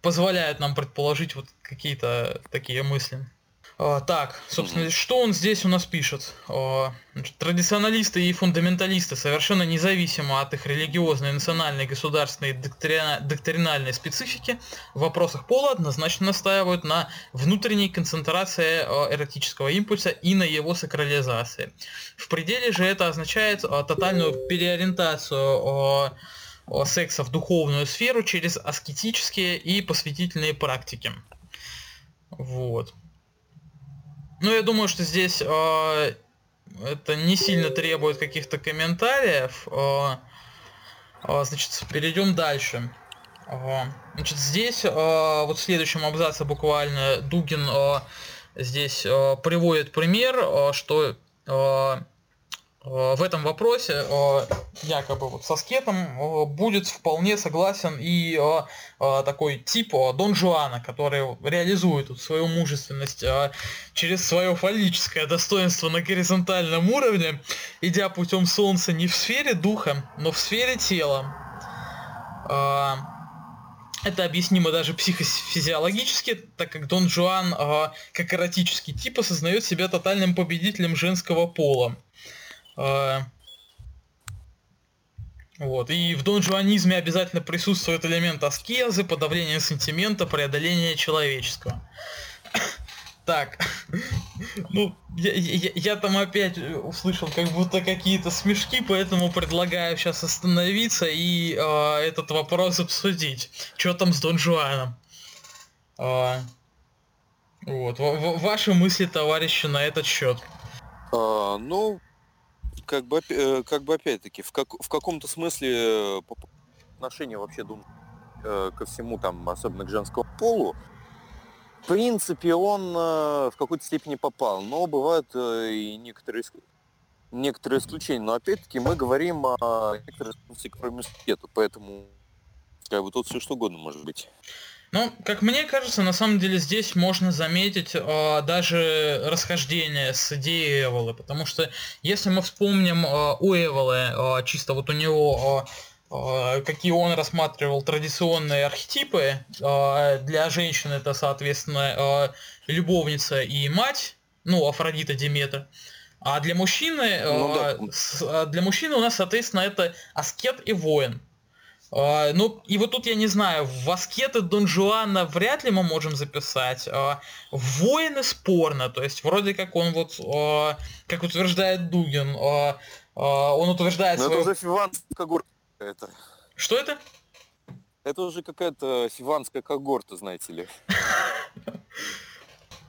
позволяют нам предположить вот какие-то такие мысли. А, так, собственно, что он здесь у нас пишет? А, значит, традиционалисты и фундаменталисты совершенно независимо от их религиозной, национальной, государственной, доктрина, доктринальной специфики в вопросах пола однозначно настаивают на внутренней концентрации а, эротического импульса и на его сакрализации. В пределе же это означает тотальную переориентацию секса в духовную сферу через аскетические и посвятительные практики. Вот. Ну, я думаю, что здесь э, это не сильно требует каких-то комментариев. Э, э, значит, перейдем дальше. Э, значит, здесь, э, вот в следующем абзаце буквально Дугин э, здесь э, приводит пример, э, что э, в этом вопросе э, якобы вот со скетом э, будет вполне согласен и такой тип Дон Жуана, который реализует свою мужественность через свое фаллическое достоинство на горизонтальном уровне, идя путем солнца не в сфере духа, но в сфере тела. Это объяснимо даже психофизиологически, так как Дон Жуан, как эротический тип, осознает себя тотальным победителем женского пола. А, вот. И в донжуанизме обязательно присутствует элемент аскезы, подавления сентимента, преодоления человеческого. Так, ну, я, я, я там опять услышал как будто какие-то смешки, поэтому предлагаю сейчас остановиться и э, этот вопрос обсудить. Что там с Дон Жуаном? Э, вот, в, в, ваши мысли, товарищи, на этот счет. А, ну, как бы, э, как бы опять-таки, в, как, в каком-то смысле э, отношение вообще думаю, э, ко всему, там, особенно к женскому полу, в принципе, он в какой-то степени попал, но бывают и некоторые, некоторые исключения. Но опять-таки мы говорим о некоторых к поэтому как бы тут все что угодно может быть. Ну, как мне кажется, на самом деле здесь можно заметить э, даже расхождение с идеей Эволы, потому что если мы вспомним э, у Эволы, э, чисто вот у него э, какие он рассматривал традиционные архетипы. Для женщин это, соответственно, любовница и мать, ну, Афродита Диметра. А для мужчины, ну, да. для мужчины у нас, соответственно, это аскет и воин. А, ну, и вот тут я не знаю, в аскеты Дон Жуана вряд ли мы можем записать. А, воины спорно, то есть вроде как он вот, а, как утверждает Дугин, он утверждает... Но свою... это уже фиванская когорта. Это. Что это? Это уже какая-то фиванская когорта, знаете ли.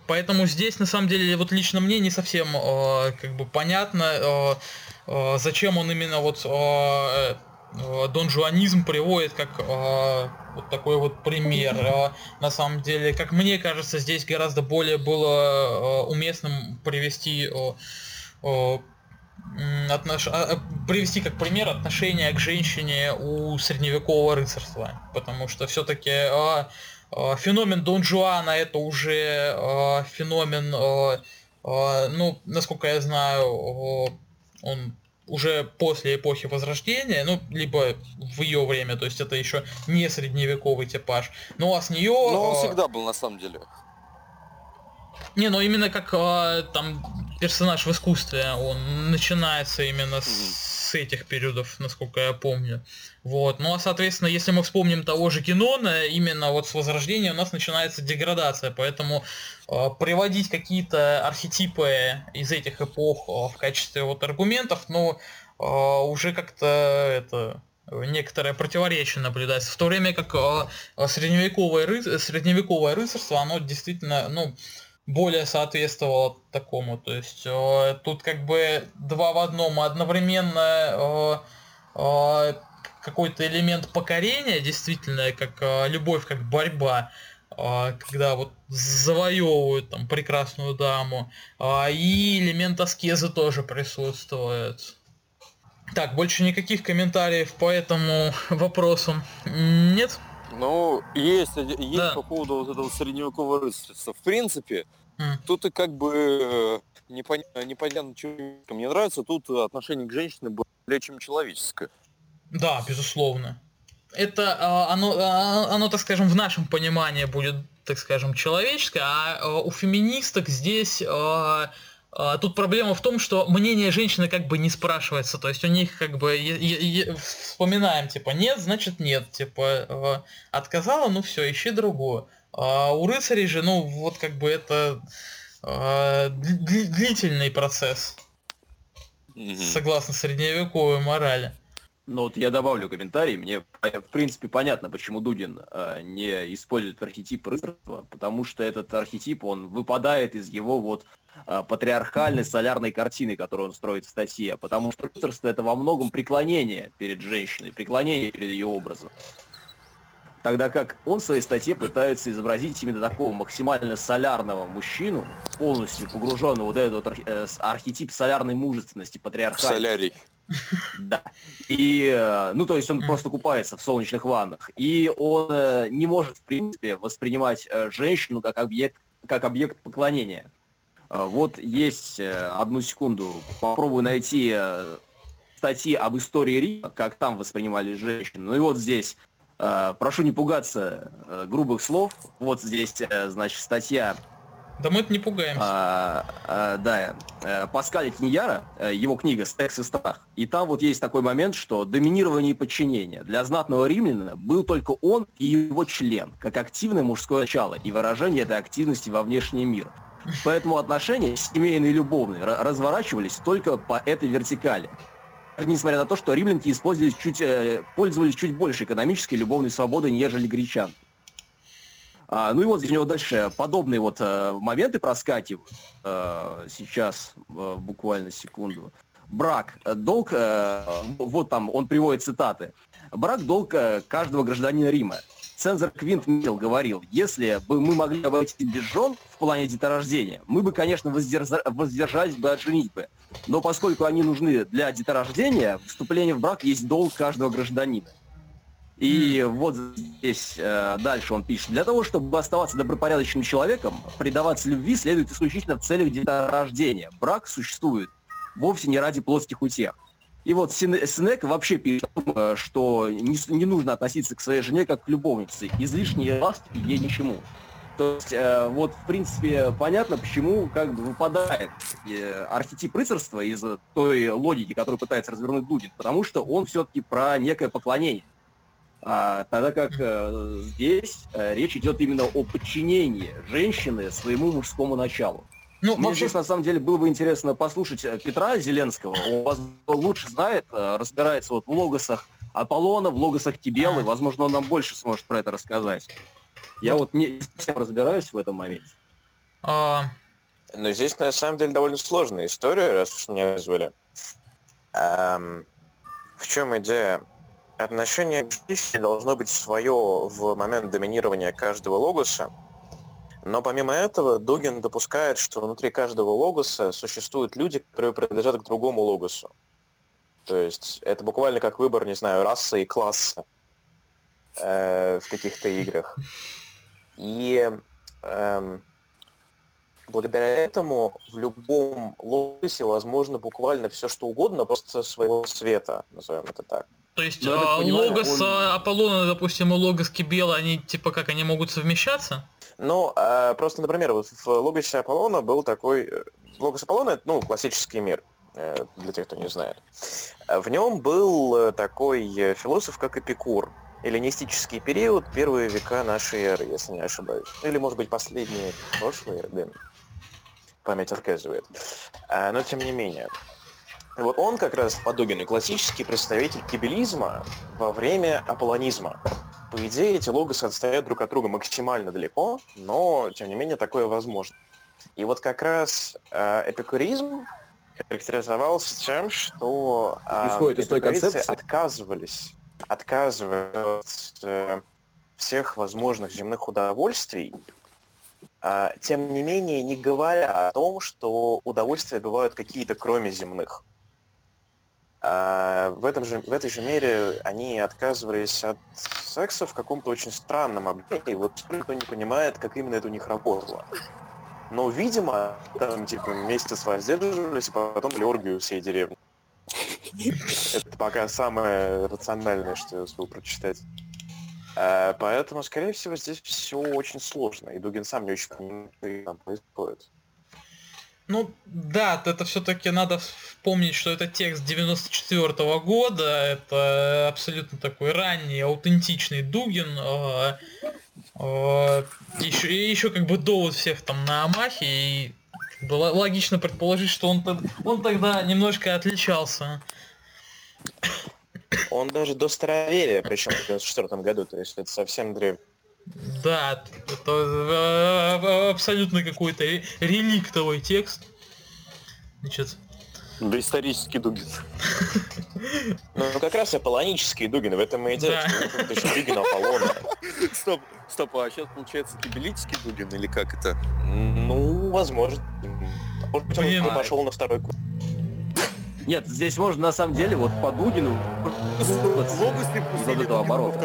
Поэтому здесь, на самом деле, вот лично мне не совсем как бы понятно, зачем он именно вот донжуанизм приводит как э, вот такой вот пример. Э, на самом деле, как мне кажется, здесь гораздо более было э, уместным привести э, э, отнош... А, а, привести как пример отношения к женщине у средневекового рыцарства. Потому что все-таки э, э, феномен Дон Жуана это уже э, феномен, э, э, ну, насколько я знаю, э, он уже после эпохи Возрождения, ну, либо в ее время, то есть это еще не средневековый типаж. Ну, а с нее... Ну, он а... всегда был, на самом деле. Не, ну именно как а, там персонаж в искусстве, он начинается именно с, с этих периодов, насколько я помню. Вот. Ну а соответственно, если мы вспомним того же Генона, именно вот с Возрождения у нас начинается деградация, поэтому э, приводить какие-то архетипы из этих эпох э, в качестве вот аргументов, ну, э, уже как-то это некоторое противоречие наблюдается. В то время как э, средневековое, ры... средневековое рыцарство, оно действительно, ну, более соответствовало такому. То есть э, тут как бы два в одном одновременно э, э, какой-то элемент покорения, действительно, как э, любовь, как борьба, э, когда вот завоевывают там прекрасную даму, э, и элемент аскезы тоже присутствует. Так, больше никаких комментариев по этому вопросу нет? Ну, есть, есть да. по поводу вот этого средневекового рыцарства. В принципе, mm. тут и как бы непонятно, непонятно, что мне нравится, тут отношение к женщине более чем человеческое. Да, безусловно. Это а, оно, а, оно, так скажем, в нашем понимании будет, так скажем, человеческое, а, а у феминисток здесь тут проблема в том, что мнение женщины как бы не спрашивается, то есть у них как бы е- е- вспоминаем, типа, нет, значит нет, типа, отказала, ну все, ищи другую. А у рыцарей же, ну, вот как бы это длительный процесс, согласно средневековой морали. Ну вот я добавлю комментарий. Мне, в принципе, понятно, почему Дудин э, не использует архетип рыцарства, потому что этот архетип, он выпадает из его вот э, патриархальной солярной картины, которую он строит в статье, потому что рыцарство это во многом преклонение перед женщиной, преклонение перед ее образом. Тогда как он в своей статье пытается изобразить именно такого максимально солярного мужчину, полностью погруженного вот этот вот э, архетип солярной мужественности, патриархальной. Солярий. Да. И, э, ну, то есть он просто купается в солнечных ваннах. И он э, не может, в принципе, воспринимать э, женщину как объект, как объект поклонения. Вот есть одну секунду, попробую найти статьи об истории Рима, как там воспринимали женщины. Ну и вот здесь, прошу не пугаться грубых слов, вот здесь, значит, статья да мы это не пугаемся. А, а, да, э, Паскаля Киньяра, э, его книга «Секс и страх». И там вот есть такой момент, что доминирование и подчинение. Для знатного римлянина был только он и его член, как активное мужское начало и выражение этой активности во внешний мир. Поэтому отношения, семейные и любовные, разворачивались только по этой вертикали. Несмотря на то, что римлянки использовались чуть, э, пользовались чуть больше экономической и любовной свободой, нежели гречан. А, ну и вот у него дальше подобные вот э, моменты проскакивают. Э, сейчас, э, буквально секунду. Брак, долг, э, вот там он приводит цитаты. Брак – долг каждого гражданина Рима. Цензор Квинт Мил говорил, если бы мы могли обойтись без жен в плане деторождения, мы бы, конечно, воздержа... воздержались бы от женитьбы. Но поскольку они нужны для деторождения, вступление в брак есть долг каждого гражданина. И вот здесь э, дальше он пишет. Для того, чтобы оставаться добропорядочным человеком, предаваться любви следует исключительно в целях деторождения. Брак существует вовсе не ради плоских утех. И вот Синек вообще пишет, э, что не, не нужно относиться к своей жене как к любовнице. Излишние ласки ей ничему. То есть, э, вот, в принципе, понятно, почему как бы выпадает э, архетип рыцарства из той логики, которую пытается развернуть Дудин, потому что он все-таки про некое поклонение. А, тогда как э, здесь э, речь идет именно о подчинении женщины своему мужскому началу. Ну, Мне вообще... здесь, на самом деле, было бы интересно послушать э, Петра Зеленского. Он вас лучше знает, э, разбирается вот в логосах Аполлона, в логосах Тибелы. А. Возможно, он нам больше сможет про это рассказать. Я вот не совсем разбираюсь в этом моменте. А... Но здесь, на самом деле, довольно сложная история, раз уж меня вызвали. Эм, в чем идея? Отношение к жизни должно быть свое в момент доминирования каждого логоса, но помимо этого Дугин допускает, что внутри каждого логоса существуют люди, которые принадлежат к другому логосу. То есть это буквально как выбор, не знаю, расы и класса э, в каких-то играх. И э, благодаря этому в любом логосе возможно буквально все что угодно, просто своего цвета, назовем это так. То есть ну, а, понимаю, логос он... Аполлона, допустим, и логос Кибела, они типа как, они могут совмещаться? Ну, э, просто, например, вот в логосе Аполлона был такой... Э, логос Аполлона — это, ну, классический мир, э, для тех, кто не знает. В нем был э, такой философ, как Эпикур. Эллинистический период, первые века нашей эры, если не ошибаюсь. Или, может быть, последние прошлой эры, да. Память отказывает. А, но, тем не менее. Вот он как раз, Подогин, классический представитель кибелизма во время аполлонизма по идее, эти логосы отстоят друг от друга максимально далеко, но, тем не менее, такое возможно. И вот как раз э, эпикуризм характеризовался тем, что э, Исходит из той концепции отказывались, отказывались от э, всех возможных земных удовольствий, э, тем не менее не говоря о том, что удовольствия бывают какие-то кроме земных. А в, этом же, в этой же мере они отказывались от секса в каком-то очень странном объеме, и вот никто не понимает, как именно это у них работало. Но, видимо, там, типа, месяц воздерживались, и потом оргию всей деревни. Это пока самое рациональное, что я успел прочитать. А, поэтому, скорее всего, здесь все очень сложно, и Дугин сам не очень понимает, что там происходит. Ну, да, это все-таки надо вспомнить, что это текст 94 -го года, это абсолютно такой ранний, аутентичный Дугин. Э, э, еще, еще как бы до вот всех там на Амахе, и было логично предположить, что он, он тогда немножко отличался. Он даже до Староверия, причем в 94 году, то есть это совсем древний. Да, это э, э, абсолютно какой-то реликтовый текст. Значит... Да исторический Дугин. Ну, как раз аполлонический Дугин, в этом и идея, еще Дугин Аполлона. Стоп, стоп, а сейчас получается кибелитский Дугин или как это? Ну, возможно. Может быть, он пошел на второй курс. Нет, здесь можно на самом деле вот по Дугину Логос не этого оборота.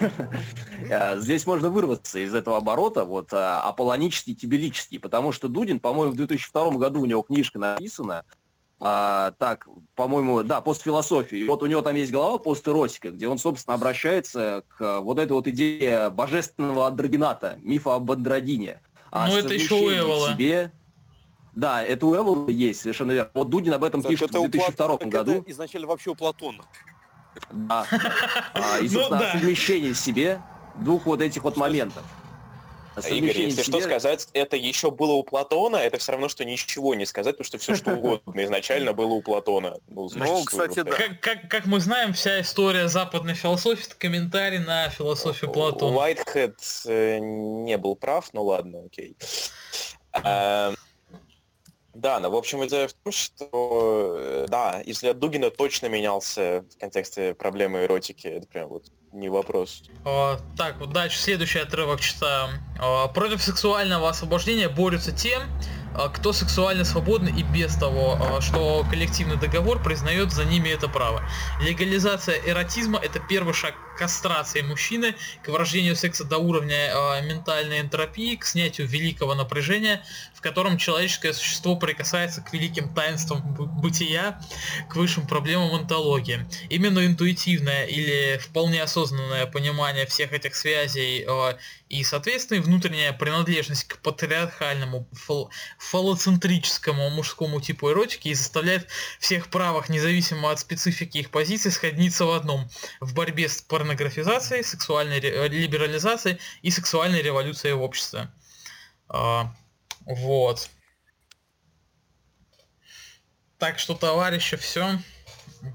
Э, здесь можно вырваться из этого оборота, вот, э, аполлонический, тибелический, потому что Дудин, по-моему, в 2002 году у него книжка написана, а, так, по-моему, да, постфилософии. Вот у него там есть глава постеротика, где он, собственно, обращается к вот этой вот идее божественного андрогената, мифа об андрогине. Ну, это еще у Эвола. Себе... Да, это у Эвола есть, совершенно верно. Вот Дудин об этом пишет в 2002 году. изначально вообще у Платона. Да. А, и, собственно, ну, да. совмещение себе двух вот этих вот моментов. Игорь, если себе... что сказать, это еще было у Платона, это все равно, что ничего не сказать, потому что все что угодно изначально было у Платона. Ну, ну кстати, да. Как, как, как мы знаем, вся история западной философии это комментарий на философию Платона. Уайтхед э, не был прав, ну ладно, окей. А, да, но в общем идея в том, что э, да, если от Дугина точно менялся в контексте проблемы эротики, это прям вот не вопрос. О, так, вот дальше следующий отрывок читаю. О, против сексуального освобождения борются те, кто сексуально свободны и без того, а, что коллективный договор признает за ними это право. Легализация эротизма – это первый шаг к кастрации мужчины, к врождению секса до уровня э, ментальной энтропии, к снятию великого напряжения, в котором человеческое существо прикасается к великим таинствам бытия, к высшим проблемам онтологии. Именно интуитивное или вполне осознанное понимание всех этих связей и, соответственно, внутренняя принадлежность к патриархальному фалоцентрическому мужскому типу эротики и заставляет всех правых, независимо от специфики их позиций, сходниться в одном – в борьбе с порнографизацией, сексуальной либерализацией и сексуальной революцией в обществе. А, вот. Так что, товарищи, все.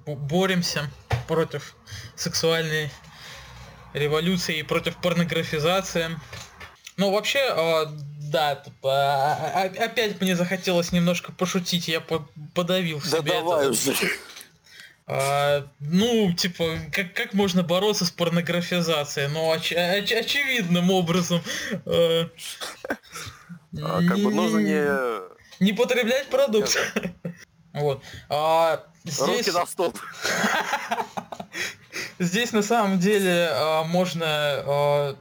Боремся против сексуальной революции и против порнографизации. Ну, вообще, э, да, тут, э, опять мне захотелось немножко пошутить, я по подавил в да себе давай это. уже. А, ну, типа, как, как можно бороться с порнографизацией? Ну, оч оч очевидным образом. А, а, как бы нужно не... Не потреблять продукт. Вот. А, здесь... Руки на стоп. Здесь на самом деле а, можно...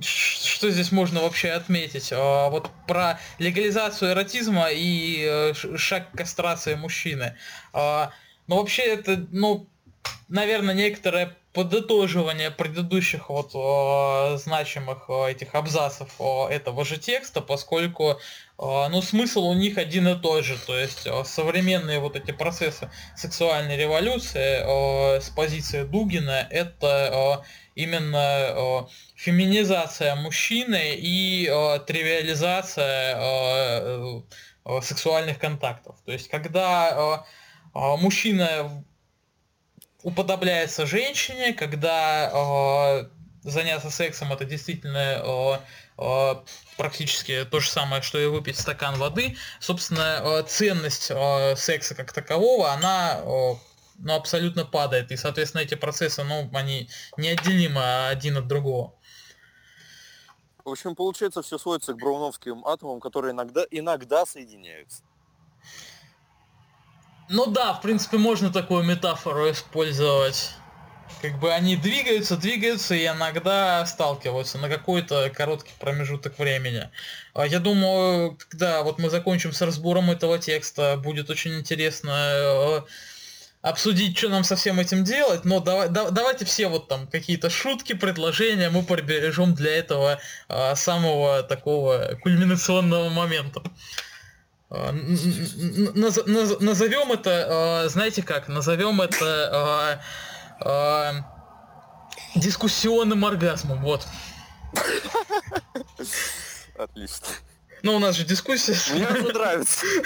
Что здесь можно вообще отметить? А, вот про легализацию эротизма и а, шаг кастрации мужчины. А, ну, вообще это, ну, наверное, некоторое подытоживание предыдущих вот э, значимых э, этих абзацев э, этого же текста, поскольку э, ну смысл у них один и тот же, то есть э, современные вот эти процессы сексуальной революции э, с позиции Дугина это э, именно э, феминизация мужчины и э, тривиализация э, э, сексуальных контактов, то есть когда э, мужчина уподобляется женщине, когда э, заняться сексом это действительно э, э, практически то же самое, что и выпить стакан воды. Собственно, э, ценность э, секса как такового, она э, ну, абсолютно падает. И, соответственно, эти процессы, ну, они неотделимы один от другого. В общем, получается, все сводится к брауновским атомам, которые иногда, иногда соединяются. Ну да, в принципе, можно такую метафору использовать. Как бы они двигаются, двигаются и иногда сталкиваются на какой-то короткий промежуток времени. А я думаю, когда вот мы закончим с разбором этого текста, будет очень интересно э, обсудить, что нам со всем этим делать, но давай, да, давайте все вот там какие-то шутки, предложения мы прибережем для этого а, самого такого кульминационного момента. А, назовем это, а, знаете как, назовем это а, дискуссионным оргазмом, вот. Отлично. Ну, у нас же дискуссия. Мне уже нравится.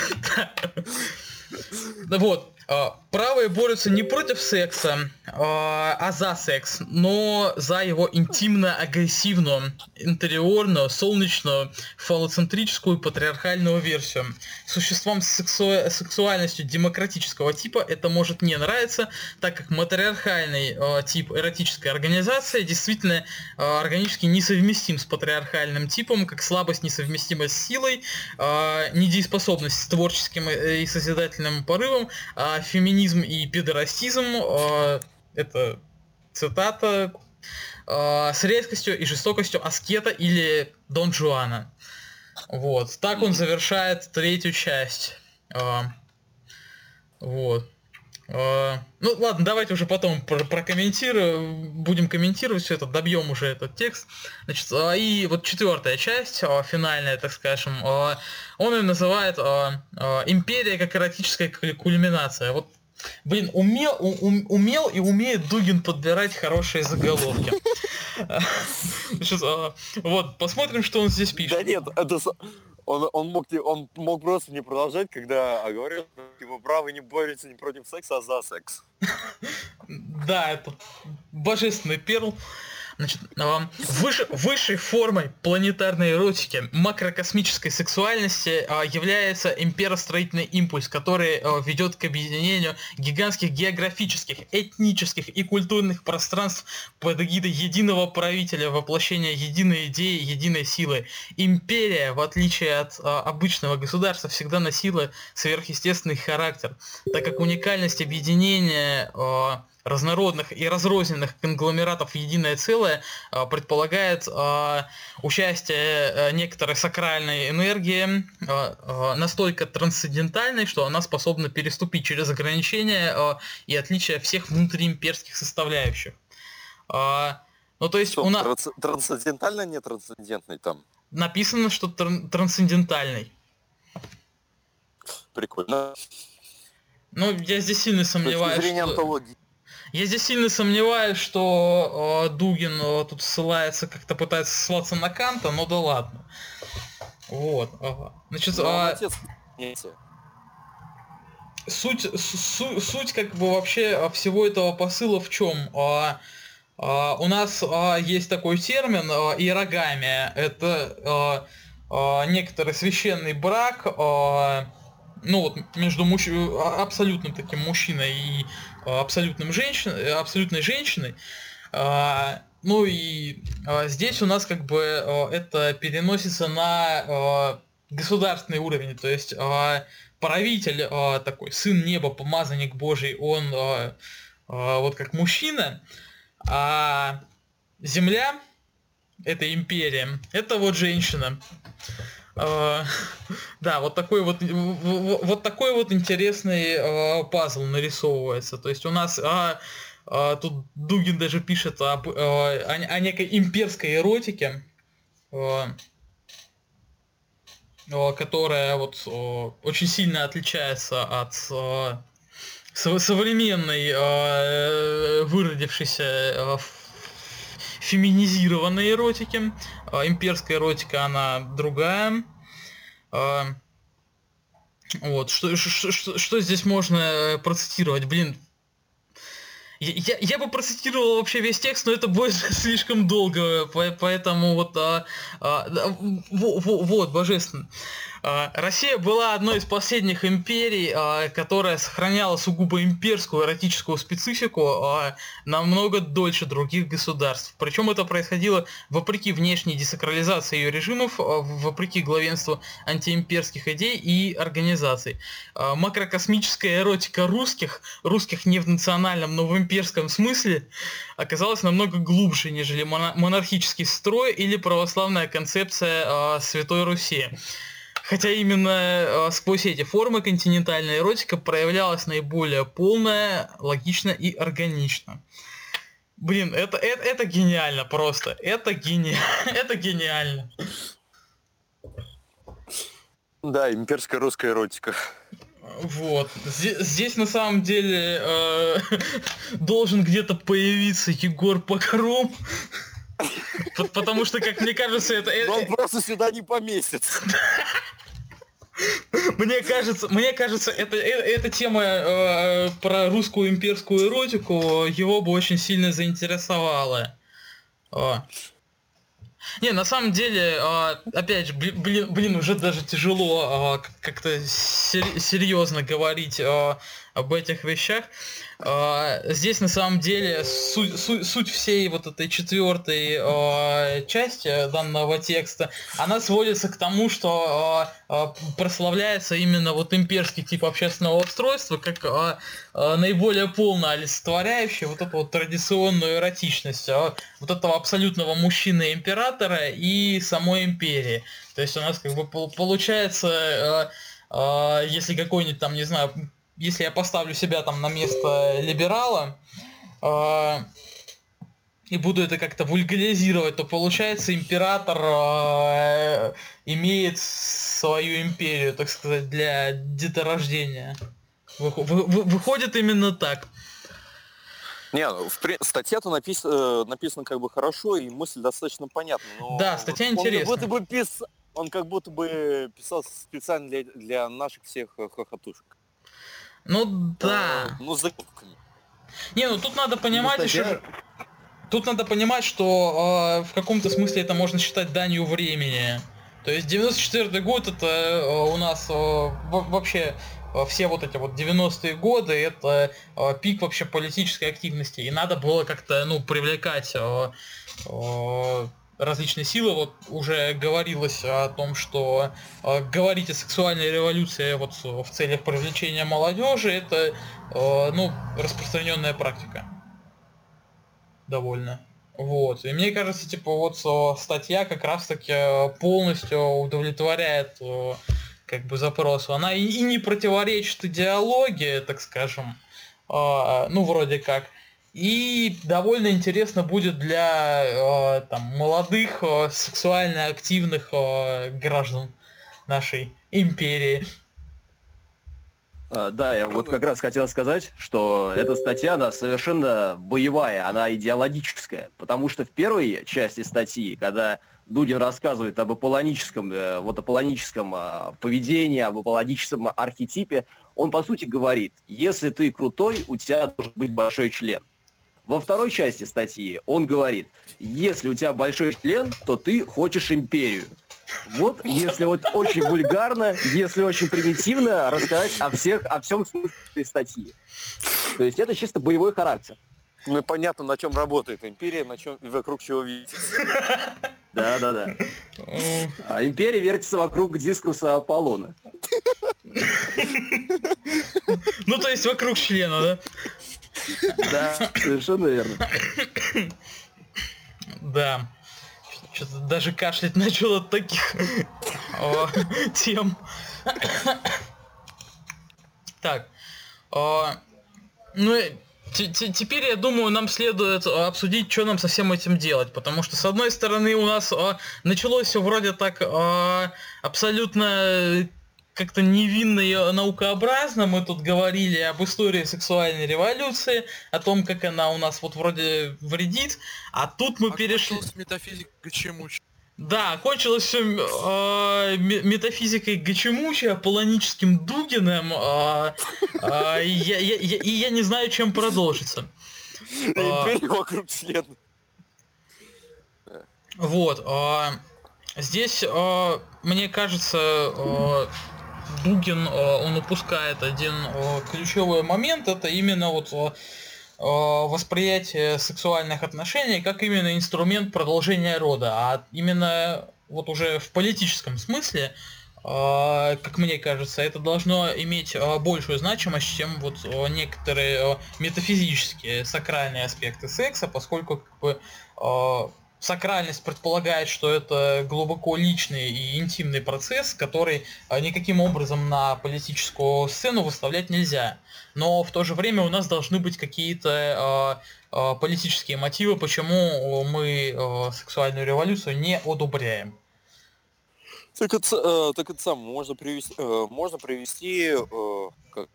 Вот. А, правые борются не против секса, а, а за секс, но за его интимно-агрессивную, интериорную, солнечную, фалоцентрическую патриархальную версию. Существам с сексу... сексуальностью демократического типа это может не нравиться, так как матриархальный э, тип эротической организации действительно э, органически несовместим с патриархальным типом, как слабость несовместима с силой, э, недееспособность с творческим и созидательным порывом, феминизм и педорастизм, э, это цитата, э, с резкостью и жестокостью аскета или Дон Жуана. Вот. Так он завершает третью часть. Э, вот. Ну ладно, давайте уже потом прокомментируем, будем комментировать все это, добьем уже этот текст. Значит, и вот четвертая часть, финальная, так скажем, он ее называет «Империя как эротическая кульминация». Вот Блин, умел, ум, умел и умеет Дугин подбирать хорошие заголовки. Значит, вот, посмотрим, что он здесь пишет. Да нет, это, он, он, мог, он мог просто не продолжать, когда говорил, типа, правый не борется не против секса, а за секс. Да, это божественный перл. Значит, выше, высшей формой планетарной эротики, макрокосмической сексуальности а, является имперостроительный импульс, который а, ведет к объединению гигантских географических, этнических и культурных пространств под эгидой единого правителя, воплощения единой идеи, единой силы. Империя, в отличие от а, обычного государства, всегда носила сверхъестественный характер, так как уникальность объединения разнородных и разрозненных конгломератов в единое целое а, предполагает а, участие э, некоторой сакральной энергии а, настолько трансцендентальной, что она способна переступить через ограничения и отличия всех внутриимперских составляющих. Ну, то есть что, у нас... Трансцендентально, не трансцендентный там? написано, что тран- трансцендентальный. Прикольно. Ну, я здесь сильно сомневаюсь, что... антологии. Я здесь сильно сомневаюсь, что э, Дугин э, тут ссылается, как-то пытается ссылаться на Канта, но да ладно. Вот. Ага. Значит, ну, а... отец... суть, су, суть как бы вообще всего этого посыла в чем? А, а, у нас а, есть такой термин а, иерогамия. Это а, а, некоторый священный брак. А, ну вот между муж... абсолютным таким мужчиной и абсолютным женщин... абсолютной женщиной. А, ну и а, здесь у нас как бы а, это переносится на государственный уровень, то есть правитель такой, сын неба, помазанник Божий, он вот как мужчина, а земля, это империя, это вот женщина. А, да, вот такой вот, вот такой вот интересный а, пазл нарисовывается. То есть у нас а, тут Дугин даже пишет об, о, о некой имперской эротике, которая вот очень сильно отличается от современной выродившейся феминизированной эротики. А, имперская эротика, она другая. А, вот, что, что, что, здесь можно э, процитировать? Блин, я, я бы процитировал вообще весь текст, но это будет слишком долго, поэтому вот, а, а, вот, вот, божественно. А, Россия была одной из последних империй, а, которая сохраняла сугубо имперскую эротическую специфику а, намного дольше других государств. Причем это происходило вопреки внешней десакрализации ее режимов, вопреки главенству антиимперских идей и организаций. Макрокосмическая эротика русских, русских не в национальном, но в имперском смысле, оказалась намного глубже, нежели монархический строй или православная концепция Святой Руси. Хотя именно э, сквозь эти формы континентальная эротика проявлялась наиболее полная, логично и органично. Блин, это, это, это гениально просто. Это гениально. это гениально. Да, имперская русская эротика. Вот. Здесь, здесь на самом деле э, должен где-то появиться Егор Покром. Потому что, как мне кажется, это... Он просто сюда не поместится. Мне кажется, мне кажется, это, это, эта тема э, про русскую имперскую эротику его бы очень сильно заинтересовала. О. Не, на самом деле, э, опять же, блин, блин, уже даже тяжело э, как-то серьезно говорить э, об этих вещах. А, здесь на самом деле суть, суть, суть всей вот этой четвертой э, части данного текста, она сводится к тому, что э, прославляется именно вот имперский тип общественного устройства как э, э, наиболее полно олицетворяющий вот эту вот традиционную эротичность э, вот этого абсолютного мужчины-императора и самой империи. То есть у нас как бы получается, э, э, если какой-нибудь там, не знаю, если я поставлю себя там на место либерала э, и буду это как-то вульгаризировать, то получается император э, имеет свою империю, так сказать, для деторождения. Вы, вы, выходит именно так. Не, ну, в, статья-то напис, э, написана как бы хорошо, и мысль достаточно понятна. Но да, статья он интересная. Как будто бы пис, он как будто бы писал специально для, для наших всех э, хохотушек. Ну да. Ну, за... Не, ну тут надо понимать ну, еще... Тут надо понимать, что э, в каком-то смысле это можно считать данью времени. То есть 94 год это э, у нас э, вообще э, все вот эти вот 90-е годы это э, пик вообще политической активности. И надо было как-то, ну, привлекать э, э, различные силы. Вот уже говорилось о том, что э, говорить о сексуальной революции вот в целях привлечения молодежи это э, ну, распространенная практика. Довольно. Вот. И мне кажется, типа, вот статья как раз-таки полностью удовлетворяет э, как бы запросу. Она и, не противоречит идеологии, так скажем, э, ну, вроде как, И довольно интересно будет для э, там, молодых, э, сексуально активных э, граждан нашей империи. А, да, я вот как раз хотел сказать, что эта статья, она совершенно боевая, она идеологическая, потому что в первой части статьи, когда Дудин рассказывает об аполлоническом, э, вот аполлоническом а, поведении, об аполлоническом архетипе, он по сути говорит, если ты крутой, у тебя должен быть большой член. Во второй части статьи он говорит, если у тебя большой член, то ты хочешь империю. Вот, если вот очень вульгарно, если очень примитивно рассказать о всех, о всем смысле этой статьи. То есть это чисто боевой характер. Ну и понятно, на чем работает империя, на чем вокруг чего видите. Да, да, да. А империя вертится вокруг дискурса Аполлона. Ну, то есть вокруг члена, да? Да, совершенно верно. Да. Что-то даже кашлять начал от таких тем. Так. Ну, Теперь, я думаю, нам следует обсудить, что нам со всем этим делать, потому что, с одной стороны, у нас началось все вроде так абсолютно как-то невинно и наукообразно. Мы тут говорили об истории сексуальной революции, о том, как она у нас вот вроде вредит, а тут мы а перешли... метафизика чему? Да, кончилось все э, метафизикой Гачемуча, полоническим Дугиным, э, э, и, я, я, я, и я не знаю, чем продолжится. Империя вокруг члена. Вот. Э, здесь, э, мне кажется, э, Дугин, э, он упускает один э, ключевой момент, это именно вот э, восприятие сексуальных отношений как именно инструмент продолжения рода, а именно вот уже в политическом смысле, как мне кажется, это должно иметь большую значимость, чем вот некоторые метафизические сакральные аспекты секса, поскольку как бы, сакральность предполагает, что это глубоко личный и интимный процесс, который а, никаким образом на политическую сцену выставлять нельзя. Но в то же время у нас должны быть какие-то э, э, политические мотивы, почему мы э, сексуальную революцию не одобряем. Так это, э, так это сам можно привести, э, можно привести, э, как,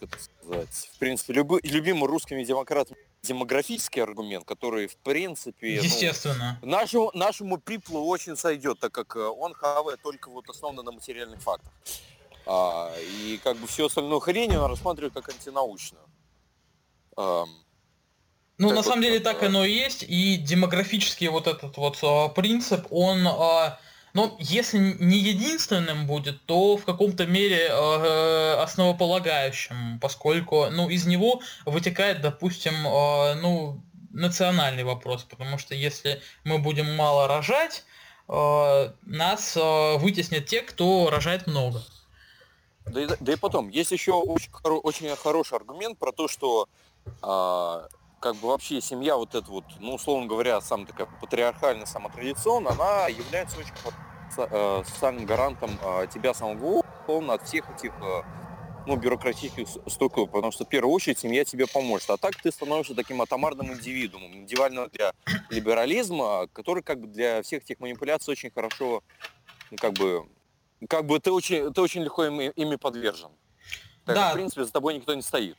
это сказать, в принципе, любы, любимый русскими демократами демографический аргумент, который, в принципе, ну, Естественно. Ну, нашему, нашему пиплу очень сойдет, так как э, он хавает только вот основано на материальных фактах. А, и как бы всю остальную хрень он рассматривает как антинаучную. А, ну, на вот, самом деле, так оно и есть, и демографический вот этот вот а, принцип, он а, но если не единственным будет, то в каком-то мере э, основополагающим, поскольку ну, из него вытекает, допустим, э, ну, национальный вопрос, потому что если мы будем мало рожать, э, нас э, вытеснят те, кто рожает много. Да и, да и потом, есть еще очень, очень хороший аргумент про то, что э, как бы вообще семья вот эта вот, ну, условно говоря, сам такая патриархальная, самотрадиционная, она является очень э, социальным гарантом э, тебя самого, условно, от всех этих э, ну, бюрократических структур, потому что в первую очередь семья тебе поможет. А так ты становишься таким атомарным индивидуумом, индивидуального для либерализма, который как бы для всех этих манипуляций очень хорошо, ну, как бы, как бы ты очень, ты очень легко ими, ими подвержен. Так, да. в принципе, за тобой никто не стоит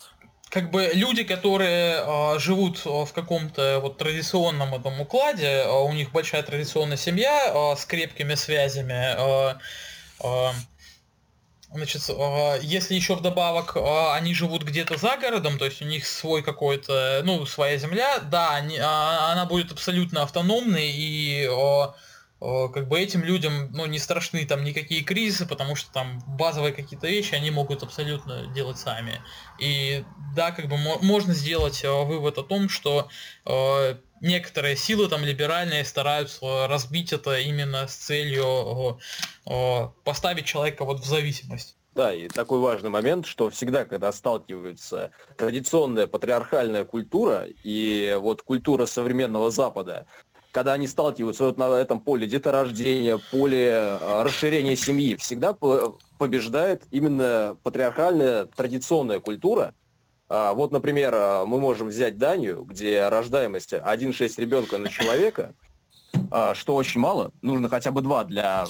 как бы люди, которые э, живут в каком-то вот традиционном этом укладе, э, у них большая традиционная семья э, с крепкими связями, э, э, значит, если еще вдобавок они живут где-то за городом, то есть у них свой какой-то, ну, своя земля, да, они, она будет абсолютно автономной и как бы этим людям ну, не страшны там никакие кризисы, потому что там базовые какие-то вещи они могут абсолютно делать сами. И да, как бы можно сделать э, вывод о том, что э, некоторые силы там либеральные стараются разбить это именно с целью э, э, поставить человека вот в зависимость. Да, и такой важный момент, что всегда, когда сталкиваются традиционная патриархальная культура и вот культура современного Запада, когда они сталкиваются вот на этом поле деторождения, поле а, расширения семьи, всегда побеждает именно патриархальная традиционная культура, А, вот, например, а, мы можем взять Данию, где рождаемость 1,6 ребенка на человека, а, что очень мало. Нужно хотя бы два для,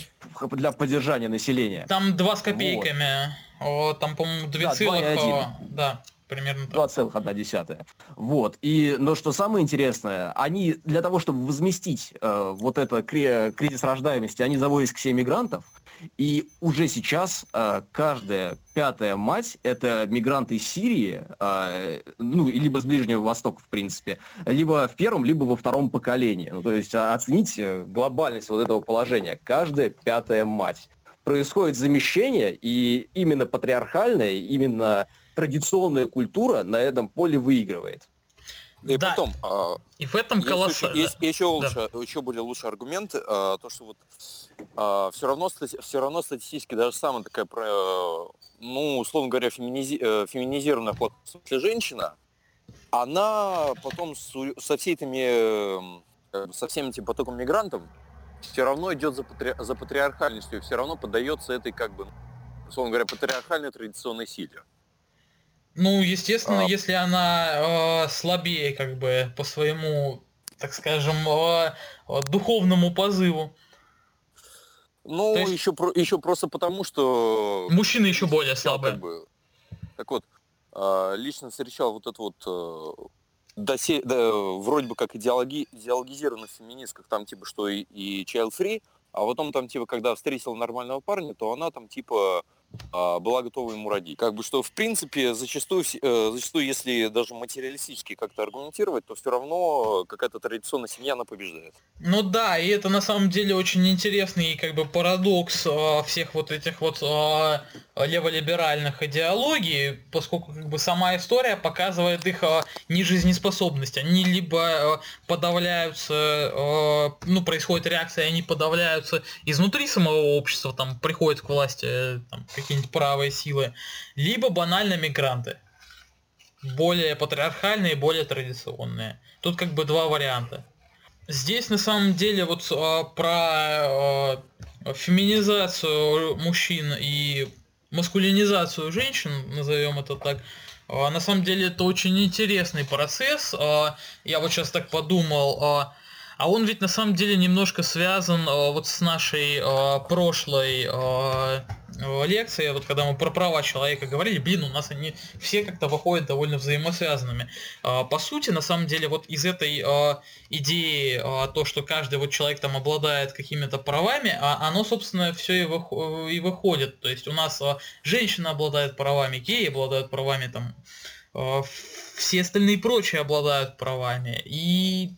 для поддержания населения. Там два с копейками. Вот. Там, по-моему, 2 да, целых... Да примерно так. 2,1. Вот. И, но что самое интересное, они для того, чтобы возместить э, вот это кризис рождаемости, они заводят к себе мигрантов, и уже сейчас э, каждая пятая мать – это мигранты из Сирии, э, ну, либо с Ближнего Востока, в принципе, либо в первом, либо во втором поколении. Ну, то есть оцените глобальность вот этого положения. Каждая пятая мать. Происходит замещение, и именно патриархальное, именно традиционная культура на этом поле выигрывает. И да. потом, а, и в этом колоссально. Есть, есть еще, лучше, да. еще более лучший аргумент, а, то что вот а, все равно все равно статистически даже самая такая, ну условно говоря, феминизи, э, феминизированная для женщина, она потом со всей этими со всеми этим потоком мигрантов все равно идет за, патри, за патриархальностью, все равно поддается этой как бы условно говоря патриархальной традиционной силе. Ну, естественно, а... если она э, слабее, как бы, по своему, так скажем, э, духовному позыву. Ну, есть... еще, еще просто потому, что... Мужчины еще более слабые. Как бы, так вот, э, лично встречал вот это вот э, досе, да, вроде бы как идеологи, идеологизированных феминистках, там типа что и, и child free, а потом там типа, когда встретила нормального парня, то она там типа была готова ему родить. Как бы что, в принципе, зачастую, э, зачастую если даже материалистически как-то аргументировать, то все равно какая-то традиционная семья, она побеждает. Ну да, и это на самом деле очень интересный как бы парадокс э, всех вот этих вот э, леволиберальных идеологий, поскольку как бы сама история показывает их нежизнеспособность. Они либо подавляются, ну, происходит реакция, они подавляются изнутри самого общества, там, приходят к власти там, какие-нибудь правые силы, либо банально мигранты. Более патриархальные, более традиционные. Тут как бы два варианта. Здесь на самом деле вот а, про а, феминизацию мужчин и маскулинизацию женщин, назовем это так, а, на самом деле это очень интересный процесс. А, я вот сейчас так подумал, а, а он ведь на самом деле немножко связан э, вот с нашей э, прошлой э, лекцией, вот когда мы про права человека говорили, блин, у нас они все как-то выходят довольно взаимосвязанными. Э, по сути, на самом деле, вот из этой э, идеи, э, то, что каждый вот человек там обладает какими-то правами, а оно, собственно, все и, вых- и выходит. То есть у нас э, женщина обладает правами, геи обладают правами там э, все остальные прочие обладают правами. И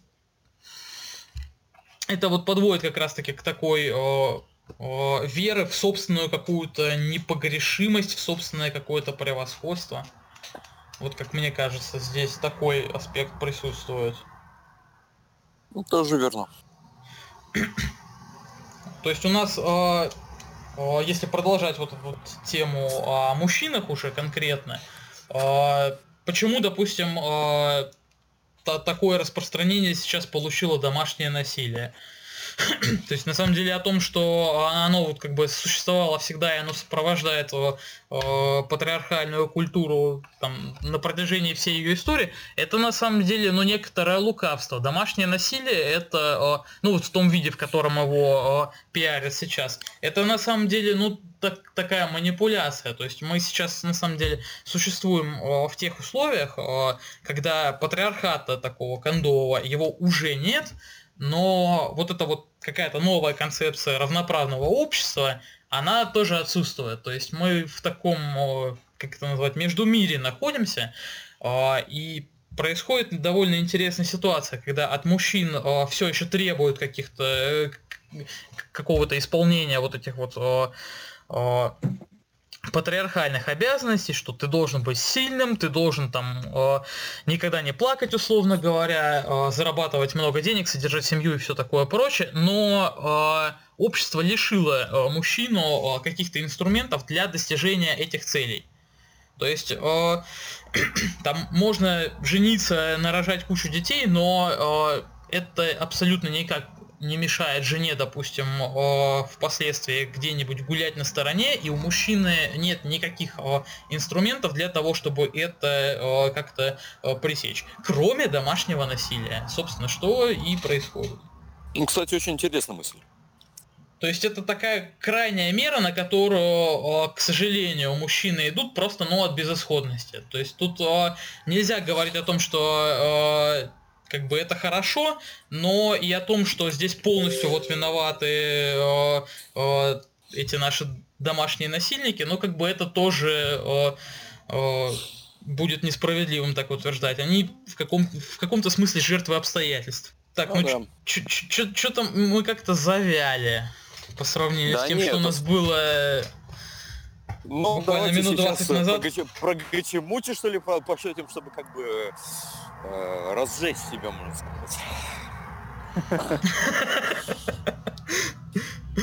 это вот подводит как раз-таки к такой о, о, веры в собственную какую-то непогрешимость, в собственное какое-то превосходство. Вот как мне кажется, здесь такой аспект присутствует. Ну, тоже верно. То есть у нас, э, э, если продолжать вот эту вот тему о мужчинах уже конкретно, э, почему, допустим, э, такое распространение сейчас получило домашнее насилие. То есть на самом деле о том, что оно вот как бы существовало всегда и оно сопровождает э, патриархальную культуру там, на протяжении всей ее истории, это на самом деле ну, некоторое лукавство. Домашнее насилие это, э, ну вот в том виде, в котором его э, пиарят сейчас, это на самом деле ну так, такая манипуляция. То есть мы сейчас на самом деле существуем э, в тех условиях, э, когда патриархата такого кондового его уже нет, но вот эта вот какая-то новая концепция равноправного общества, она тоже отсутствует. То есть мы в таком, как это назвать, между мире находимся, а, и происходит довольно интересная ситуация, когда от мужчин все еще требуют каких-то э, какого-то исполнения вот этих вот патриархальных обязанностей, что ты должен быть сильным, ты должен там э, никогда не плакать, условно говоря, э, зарабатывать много денег, содержать семью и все такое прочее, но э, общество лишило э, мужчину э, каких-то инструментов для достижения этих целей. То есть э, там можно жениться, нарожать кучу детей, но э, это абсолютно никак не мешает жене, допустим, впоследствии где-нибудь гулять на стороне, и у мужчины нет никаких инструментов для того, чтобы это как-то пресечь, кроме домашнего насилия. Собственно, что и происходит. Ну, кстати, очень интересная мысль. То есть это такая крайняя мера, на которую, к сожалению, мужчины идут просто ну, от безысходности. То есть тут нельзя говорить о том, что как бы это хорошо, но и о том, что здесь полностью вот виноваты э, э, эти наши домашние насильники, ну как бы это тоже э, э, будет несправедливым так утверждать. Они в, каком, в каком-то смысле жертвы обстоятельств. Так, ну, ну да. что-то мы как-то завяли по сравнению да с тем, нет, что у нас было ну, буквально минут 20 назад. Про Гачемучи, что ли, пошутим, чтобы как бы э, разжечь себя, можно сказать.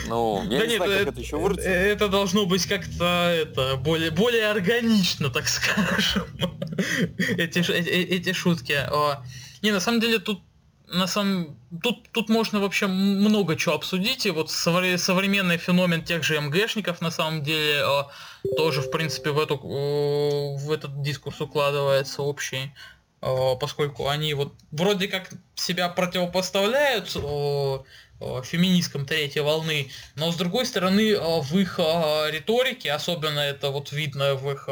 Ну, я да не нет, знаю, как это, это еще вырвется. Это должно быть как-то это более, более органично, так скажем. эти, эти, эти шутки. Не, на самом деле тут на самом тут тут можно вообще много чего обсудить. И вот современный феномен тех же МГшников на самом деле тоже в принципе в эту в этот дискурс укладывается общий поскольку они вот вроде как себя противопоставляют феминисткам третьей волны, но с другой стороны в их риторике, особенно это вот видно в их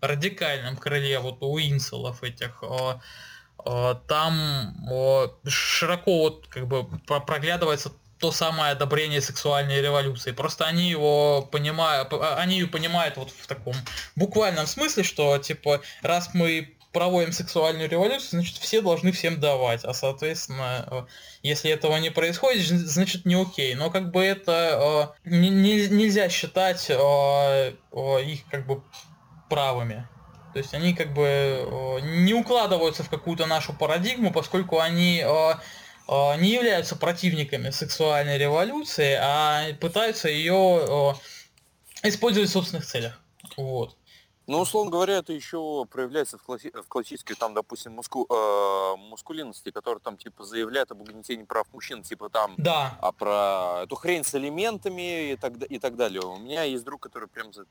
радикальном крыле вот у инселов этих, там широко вот как бы проглядывается то самое одобрение сексуальной революции. Просто они его понимают, они ее понимают вот в таком буквальном смысле, что типа раз мы проводим сексуальную революцию, значит, все должны всем давать. А, соответственно, э, если этого не происходит, значит, не окей. Но как бы это э, не, нельзя считать э, их как бы правыми. То есть они как бы не укладываются в какую-то нашу парадигму, поскольку они не являются противниками сексуальной революции, а пытаются ее использовать в собственных целях. Вот. Ну, условно говоря, это еще проявляется в, класси- в классической, там, допустим, муску- э- мускулинности, которая там, типа, заявляет об угнетении прав мужчин, типа, там, да. а про эту хрень с элементами и так, и так далее. У меня есть друг, который прям за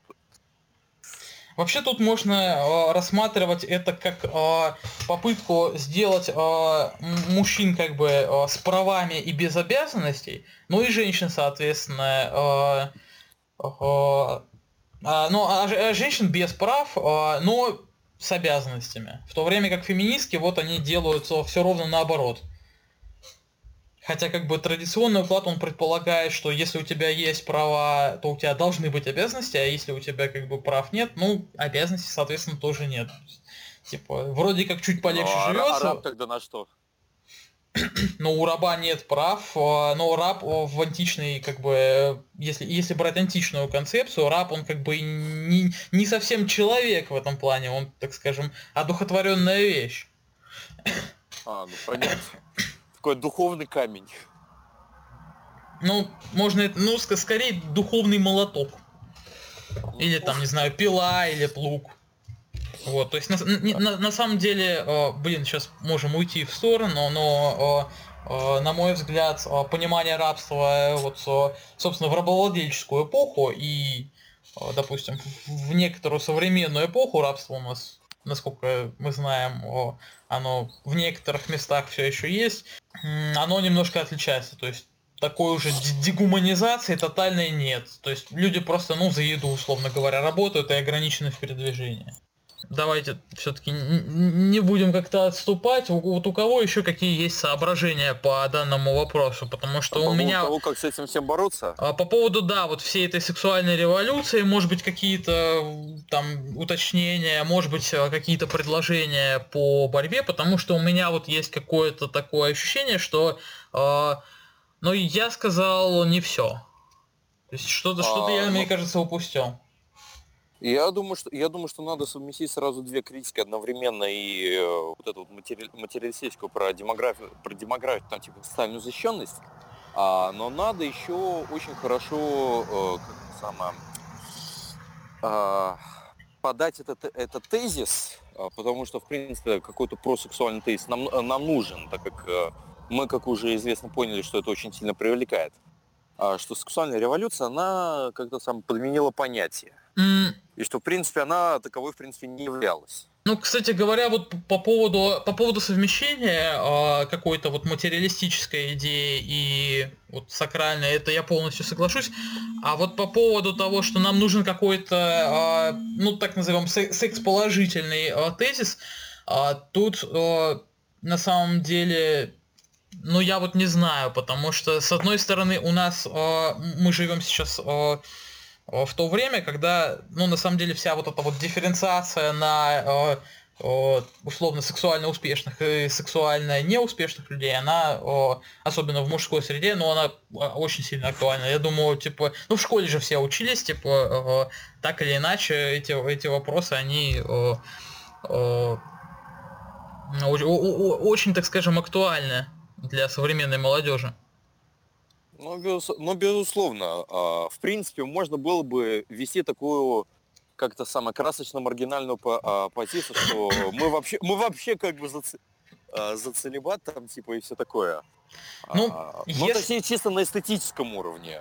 Вообще тут можно э, рассматривать это как э, попытку сделать э, мужчин как бы э, с правами и без обязанностей, ну и женщин, соответственно, э, э, а, ну, а, а женщин без прав, а, но с обязанностями. В то время как феминистки, вот они делают все ровно наоборот. Хотя как бы традиционный уклад, он предполагает, что если у тебя есть права, то у тебя должны быть обязанности, а если у тебя как бы прав нет, ну, обязанностей, соответственно, тоже нет. Типа, вроде как чуть полегче ну, а живется. А раб тогда на что? но у раба нет прав, а, но раб в античной, как бы, если, если брать античную концепцию, раб, он как бы не, не совсем человек в этом плане, он, так скажем, одухотворенная вещь. А, ну понятно. Такой духовный камень. Ну, можно, ну, скорее духовный молоток. Или там, не знаю, пила или плуг. Вот, то есть на, на, на самом деле, э, блин, сейчас можем уйти в сторону, но э, э, на мой взгляд, понимание рабства, вот, собственно, в рабовладельческую эпоху и, допустим, в некоторую современную эпоху рабство у нас, насколько мы знаем, оно в некоторых местах все еще есть, оно немножко отличается, то есть такой уже дегуманизации тотальной нет. То есть люди просто, ну, за еду, условно говоря, работают и ограничены в передвижении давайте все-таки не будем как-то отступать. Вот у кого еще какие есть соображения по данному вопросу? Потому что а у меня... Того, как с этим всем бороться? А по поводу, да, вот всей этой сексуальной революции, может быть, какие-то там уточнения, может быть, а, какие-то предложения по борьбе, потому что у меня вот есть какое-то такое ощущение, что... Э, ну, я сказал не все. То есть что-то, а, что-то я, ну... мне кажется, упустил. Я думаю, что я думаю, что надо совместить сразу две критики одновременно и э, вот эту вот матери, материалистическую про демографию, про демографию, там типа социальную защищенность, а, но надо еще очень хорошо э, как самое, э, подать этот, этот тезис, э, потому что в принципе какой-то просексуальный тезис нам, нам нужен, так как э, мы, как уже известно, поняли, что это очень сильно привлекает. А что сексуальная революция, она как-то сам подменила понятие. Mm. И что, в принципе, она таковой, в принципе, не являлась. Ну, кстати говоря, вот по поводу, по поводу совмещения э, какой-то вот материалистической идеи и вот сакральной, это я полностью соглашусь. А вот по поводу того, что нам нужен какой-то, э, ну, так назовем, секс-положительный э, тезис, э, тут э, на самом деле ну, я вот не знаю, потому что, с одной стороны, у нас, э, мы живем сейчас э, в то время, когда, ну, на самом деле, вся вот эта вот дифференциация на э, условно сексуально успешных и сексуально неуспешных людей, она, особенно в мужской среде, но она очень сильно актуальна. Я думаю, типа, ну в школе же все учились, типа, так или иначе эти, эти вопросы, они очень, так скажем, актуальны для современной молодежи. Ну, без, ну безусловно. А, в принципе, можно было бы вести такую как-то самую красочно-маргинальную а, позицию, что мы вообще, мы вообще как бы за, а, за целебат там, типа, и все такое. Ну, а, если... ну, точнее, чисто на эстетическом уровне,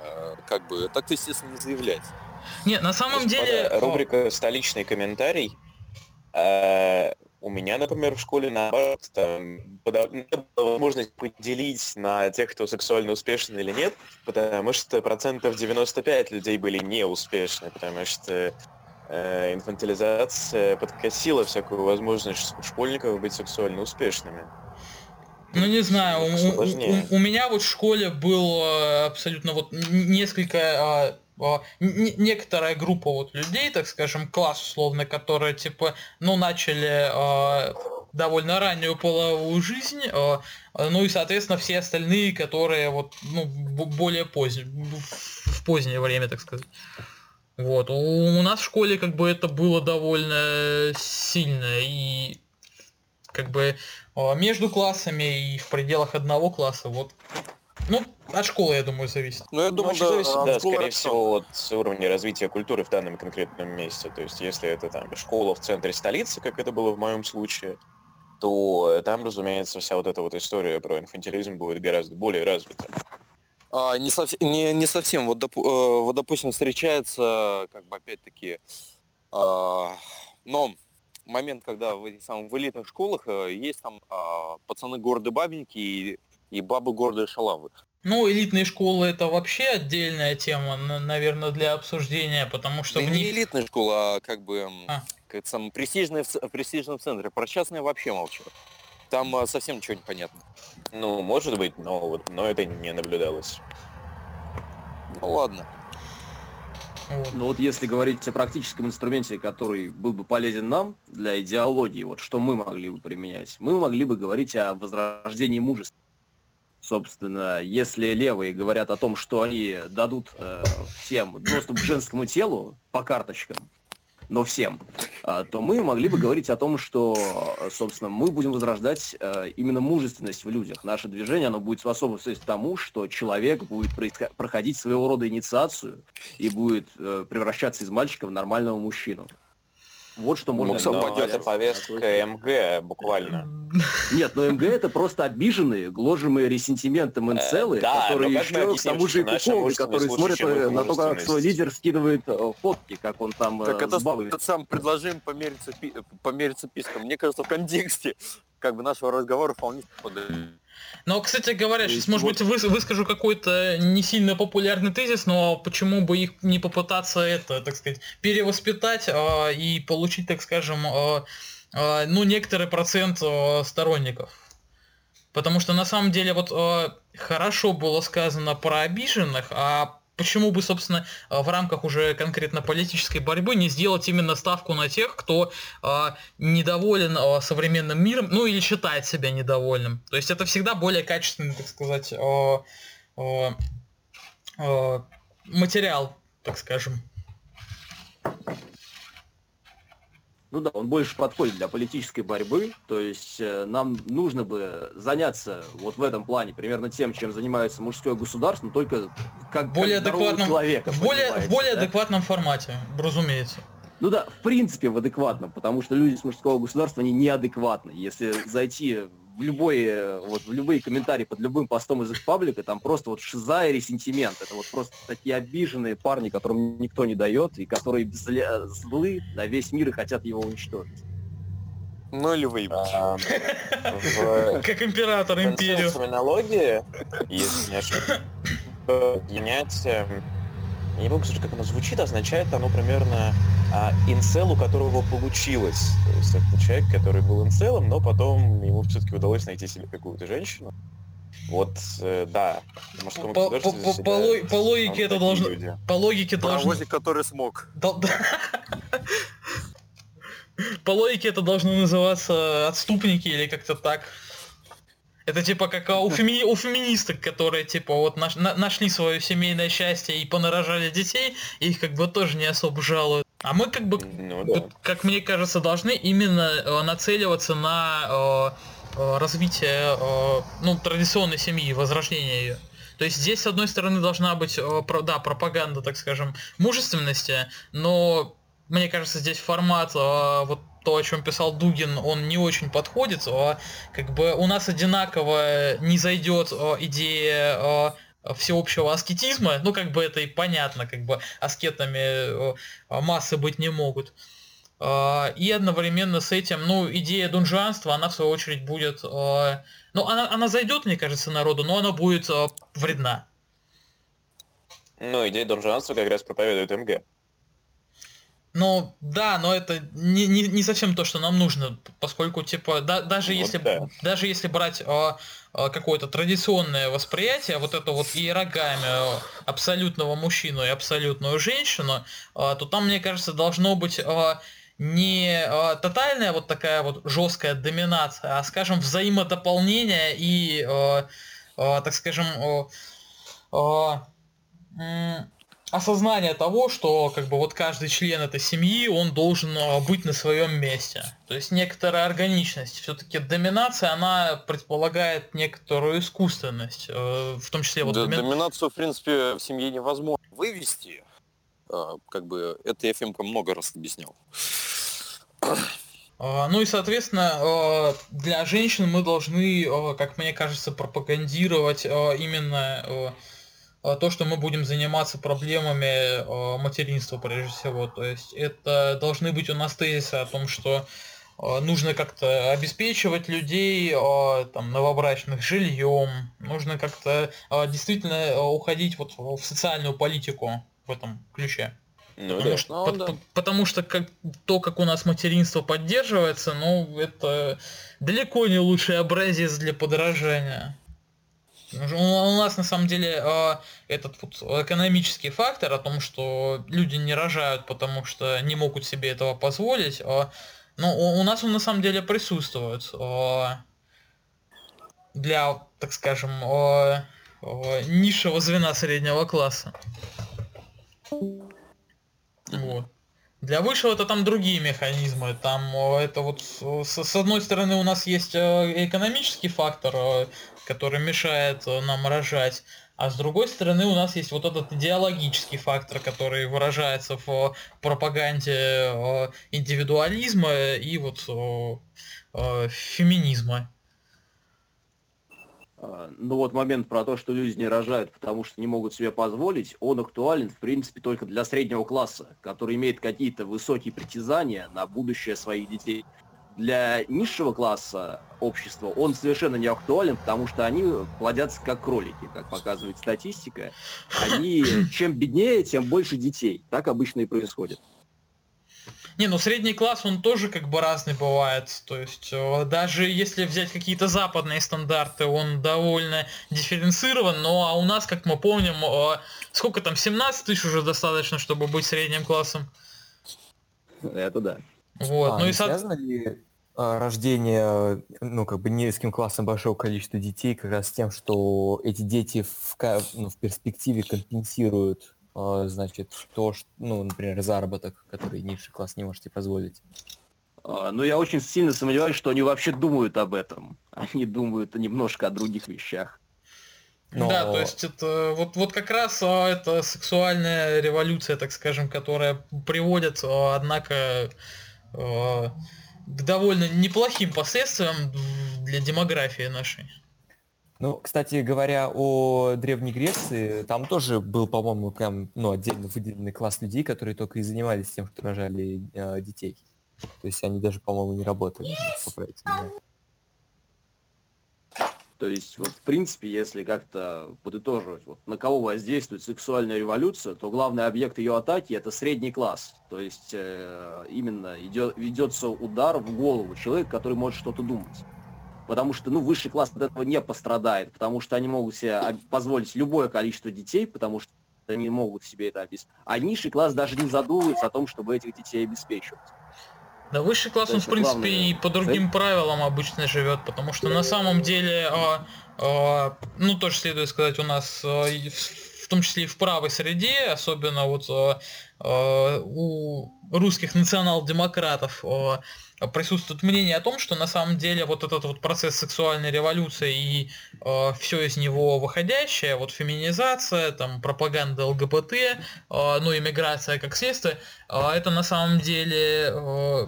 как бы, так то, естественно, не заявлять. Нет, на самом Господа, деле... Рубрика «Столичный комментарий». У меня, например, в школе наоборот, там, возможность поделить на тех, кто сексуально успешен или нет, потому что процентов 95 людей были неуспешны, потому что э, инфантилизация подкосила всякую возможность школьников быть сексуально успешными. Ну не знаю, у, у, у, у меня вот в школе было абсолютно вот несколько а, некоторая группа вот людей, так скажем, класс условно, которые типа, ну, начали э, довольно раннюю половую жизнь, э, ну и, соответственно, все остальные, которые вот, ну, более поздние, в позднее время, так сказать. Вот. У, у нас в школе как бы это было довольно сильно и как бы между классами и в пределах одного класса вот ну, от школы, я думаю, зависит. Ну, я думаю, ну, да, зависит, да, скорее всего, от уровня развития культуры в данном конкретном месте. То есть, если это там школа в центре столицы, как это было в моем случае, то там, разумеется, вся вот эта вот история про инфантилизм будет гораздо более развита. А, не, совсем, не, не совсем. Вот, доп, э, вот, допустим, встречается, как бы, опять-таки, э, но момент, когда в этих самых в элитных школах э, есть там э, пацаны гордые бабеньки и и бабы гордые шалавы. Ну, элитные школы это вообще отдельная тема, наверное, для обсуждения, потому что да в них... не элитная школа, а как бы а. как сам престижная в престижном центре. Про частные вообще молчу. Там а, совсем ничего не понятно. Ну, может быть, но вот, но это не наблюдалось. Ну ладно. Вот. Ну вот если говорить о практическом инструменте, который был бы полезен нам для идеологии, вот что мы могли бы применять, мы могли бы говорить о возрождении мужества. Собственно, если левые говорят о том, что они дадут э, всем доступ к женскому телу по карточкам, но всем, э, то мы могли бы говорить о том, что, собственно, мы будем возрождать э, именно мужественность в людях. Наше движение, оно будет способствовать тому, что человек будет проходить своего рода инициацию и будет э, превращаться из мальчика в нормального мужчину. Вот что можно... Но это повестка МГ буквально. Нет, но МГ это просто обиженные, гложимые ресентиментом инцелы, да, которые еще к тому же и куковы, которые смотрят э, на то, как свой лидер скидывает э, фотки, как он там Так это, сам предложим помериться писком. Мне кажется, в контексте как бы нашего разговора вполне подойдет. Но, кстати говоря, сейчас, может быть, вы, выскажу какой-то не сильно популярный тезис, но почему бы их не попытаться это, так сказать, перевоспитать э, и получить, так скажем, э, э, ну, некоторый процент э, сторонников. Потому что на самом деле вот э, хорошо было сказано про обиженных, а почему бы, собственно, э, в рамках уже конкретно политической борьбы не сделать именно ставку на тех, кто э, недоволен э, современным миром, ну или считает себя недовольным. То есть это всегда более качественный, так сказать, материал, так скажем. Ну да, он больше подходит для политической борьбы, то есть э, нам нужно бы заняться вот в этом плане примерно тем, чем занимается мужское государство, но только как, более как адекватном, человека. В более, в более да? адекватном формате, разумеется. Ну да, в принципе в адекватном, потому что люди с мужского государства, они неадекватны. Если зайти в любой, вот, в любые комментарии под любым постом из их паблика, там просто вот шиза и ресентимент. Это вот просто такие обиженные парни, которым никто не дает, и которые злы на весь мир и хотят его уничтожить. Ну или выебать. А, как император империю. терминологии, если не ошибаюсь, менять я не помню, кстати, как оно звучит, означает оно примерно а, инцел, у которого получилось. То есть это человек, который был инцелом, но потом ему все-таки удалось найти себе какую-то женщину. Вот, э, да, в мужском по, по, по, по, по логике это должно... Люди. По логике должно... Паровозик, который смог. По логике это должно называться отступники или как-то так. Это типа как у, феми... у феминисток, которые типа вот наш... на... нашли свое семейное счастье и понарожали детей, и их как бы тоже не особо жалуют. А мы как бы, ну, да. как мне кажется, должны именно э, нацеливаться на э, э, развитие э, ну, традиционной семьи, возрождение ее. То есть здесь, с одной стороны, должна быть, э, да, пропаганда, так скажем, мужественности, но мне кажется, здесь формат э, вот то, о чем писал Дугин, он не очень подходит. А как бы у нас одинаково не зайдет а, идея а, всеобщего аскетизма, ну как бы это и понятно, как бы аскетами массы быть не могут. И одновременно с этим, ну, идея дунжуанства, она в свою очередь будет, ну, она, она зайдет, мне кажется, народу, но она будет вредна. Ну, идея дунжуанства как раз проповедует МГ. Ну, да, но это не, не, не совсем то, что нам нужно, поскольку, типа, да, даже, вот если, да. даже если брать а, а, какое-то традиционное восприятие, вот это вот иерогами абсолютного мужчину и абсолютную женщину, а, то там, мне кажется, должно быть а, не а, тотальная вот такая вот жесткая доминация, а, скажем, взаимодополнение и, а, а, так скажем, а, а, осознание того, что как бы вот каждый член этой семьи, он должен а, быть на своем месте. То есть некоторая органичность. Все-таки доминация, она предполагает некоторую искусственность. Э, в том числе вот... Да, доми... Доминацию, в принципе, в семье невозможно вывести. А, как бы это я ФМК много раз объяснял. А, ну и, соответственно, для женщин мы должны, как мне кажется, пропагандировать именно то, что мы будем заниматься проблемами а, материнства прежде всего. То есть это должны быть у нас тезисы о том, что а, нужно как-то обеспечивать людей, там, новобрачных жильем, нужно как-то действительно уходить вот в социальную политику в этом ключе. Ну, потому, да. что, ну, по, да. потому что как, то, как у нас материнство поддерживается, ну, это далеко не лучший образец для подражания. У нас на самом деле а, этот вот экономический фактор о том, что люди не рожают, потому что не могут себе этого позволить, а, но у нас он на самом деле присутствует а, для, так скажем, низшего звена среднего класса. Вот. Для высшего это там другие механизмы. Там это вот с одной стороны у нас есть экономический фактор, который мешает э, нам рожать. А с другой стороны, у нас есть вот этот идеологический фактор, который выражается в пропаганде э, индивидуализма и вот э, феминизма. А, ну вот момент про то, что люди не рожают, потому что не могут себе позволить, он актуален, в принципе, только для среднего класса, который имеет какие-то высокие притязания на будущее своих детей для низшего класса общества он совершенно не актуален, потому что они плодятся как кролики, как показывает статистика. Они, чем беднее, тем больше детей. Так обычно и происходит. Не, ну средний класс, он тоже как бы разный бывает. То есть э, даже если взять какие-то западные стандарты, он довольно дифференцирован. Но а у нас, как мы помним, э, сколько там, 17 тысяч уже достаточно, чтобы быть средним классом? Это да. Вот, а, ну и связано ли а, рождение, ну, как бы низким классом большого количества детей как раз с тем, что эти дети в, ну, в перспективе компенсируют, а, значит, то, что, ну, например, заработок, который низший класс не можете позволить? А, ну, я очень сильно сомневаюсь, что они вообще думают об этом. Они думают немножко о других вещах. Но... Да, то есть это вот, вот как раз это сексуальная революция, так скажем, которая приводит, однако, Э, к довольно неплохим последствиям для демографии нашей. Ну, кстати говоря, о Древней Греции, там тоже был, по-моему, прям ну, отдельно выделенный класс людей, которые только и занимались тем, что рожали э, детей. То есть они даже, по-моему, не работали. То есть, вот, в принципе, если как-то подытоживать, вот, на кого воздействует сексуальная революция, то главный объект ее атаки – это средний класс. То есть, э, именно идет, ведется удар в голову человека, который может что-то думать потому что, ну, высший класс от этого не пострадает, потому что они могут себе позволить любое количество детей, потому что они могут себе это обеспечить. А низший класс даже не задумывается о том, чтобы этих детей обеспечивать. Да, высший класс, он, в принципе, главное. и по другим правилам обычно живет, потому что на самом деле, а, а, ну, тоже следует сказать, у нас, а, в том числе и в правой среде, особенно вот а, а, у русских национал-демократов, а, присутствует мнение о том, что на самом деле вот этот вот процесс сексуальной революции и э, все из него выходящее, вот феминизация, там пропаганда ЛГБТ, э, ну иммиграция как следствие, э, это на самом деле э,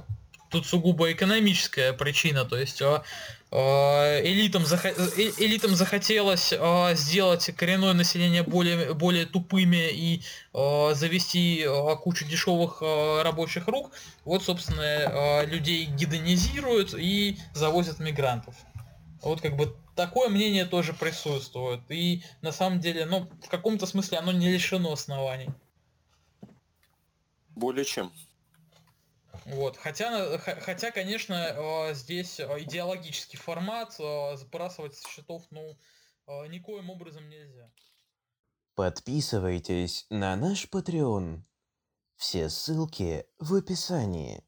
тут сугубо экономическая причина, то есть э, Э, элитам, зах... Э, элитам захотелось э, сделать коренное население более, более тупыми и завести кучу дешевых рабочих рук. Вот, собственно, людей гидонизируют и завозят мигрантов. Вот как бы такое мнение тоже присутствует. И на самом деле, ну, в каком-то смысле оно не лишено оснований. Более чем. Вот. Хотя, хотя, конечно, э, здесь э, идеологический формат э, сбрасывать с счетов, ну, никоим образом нельзя. Подписывайтесь на наш Patreon. Все ссылки в описании.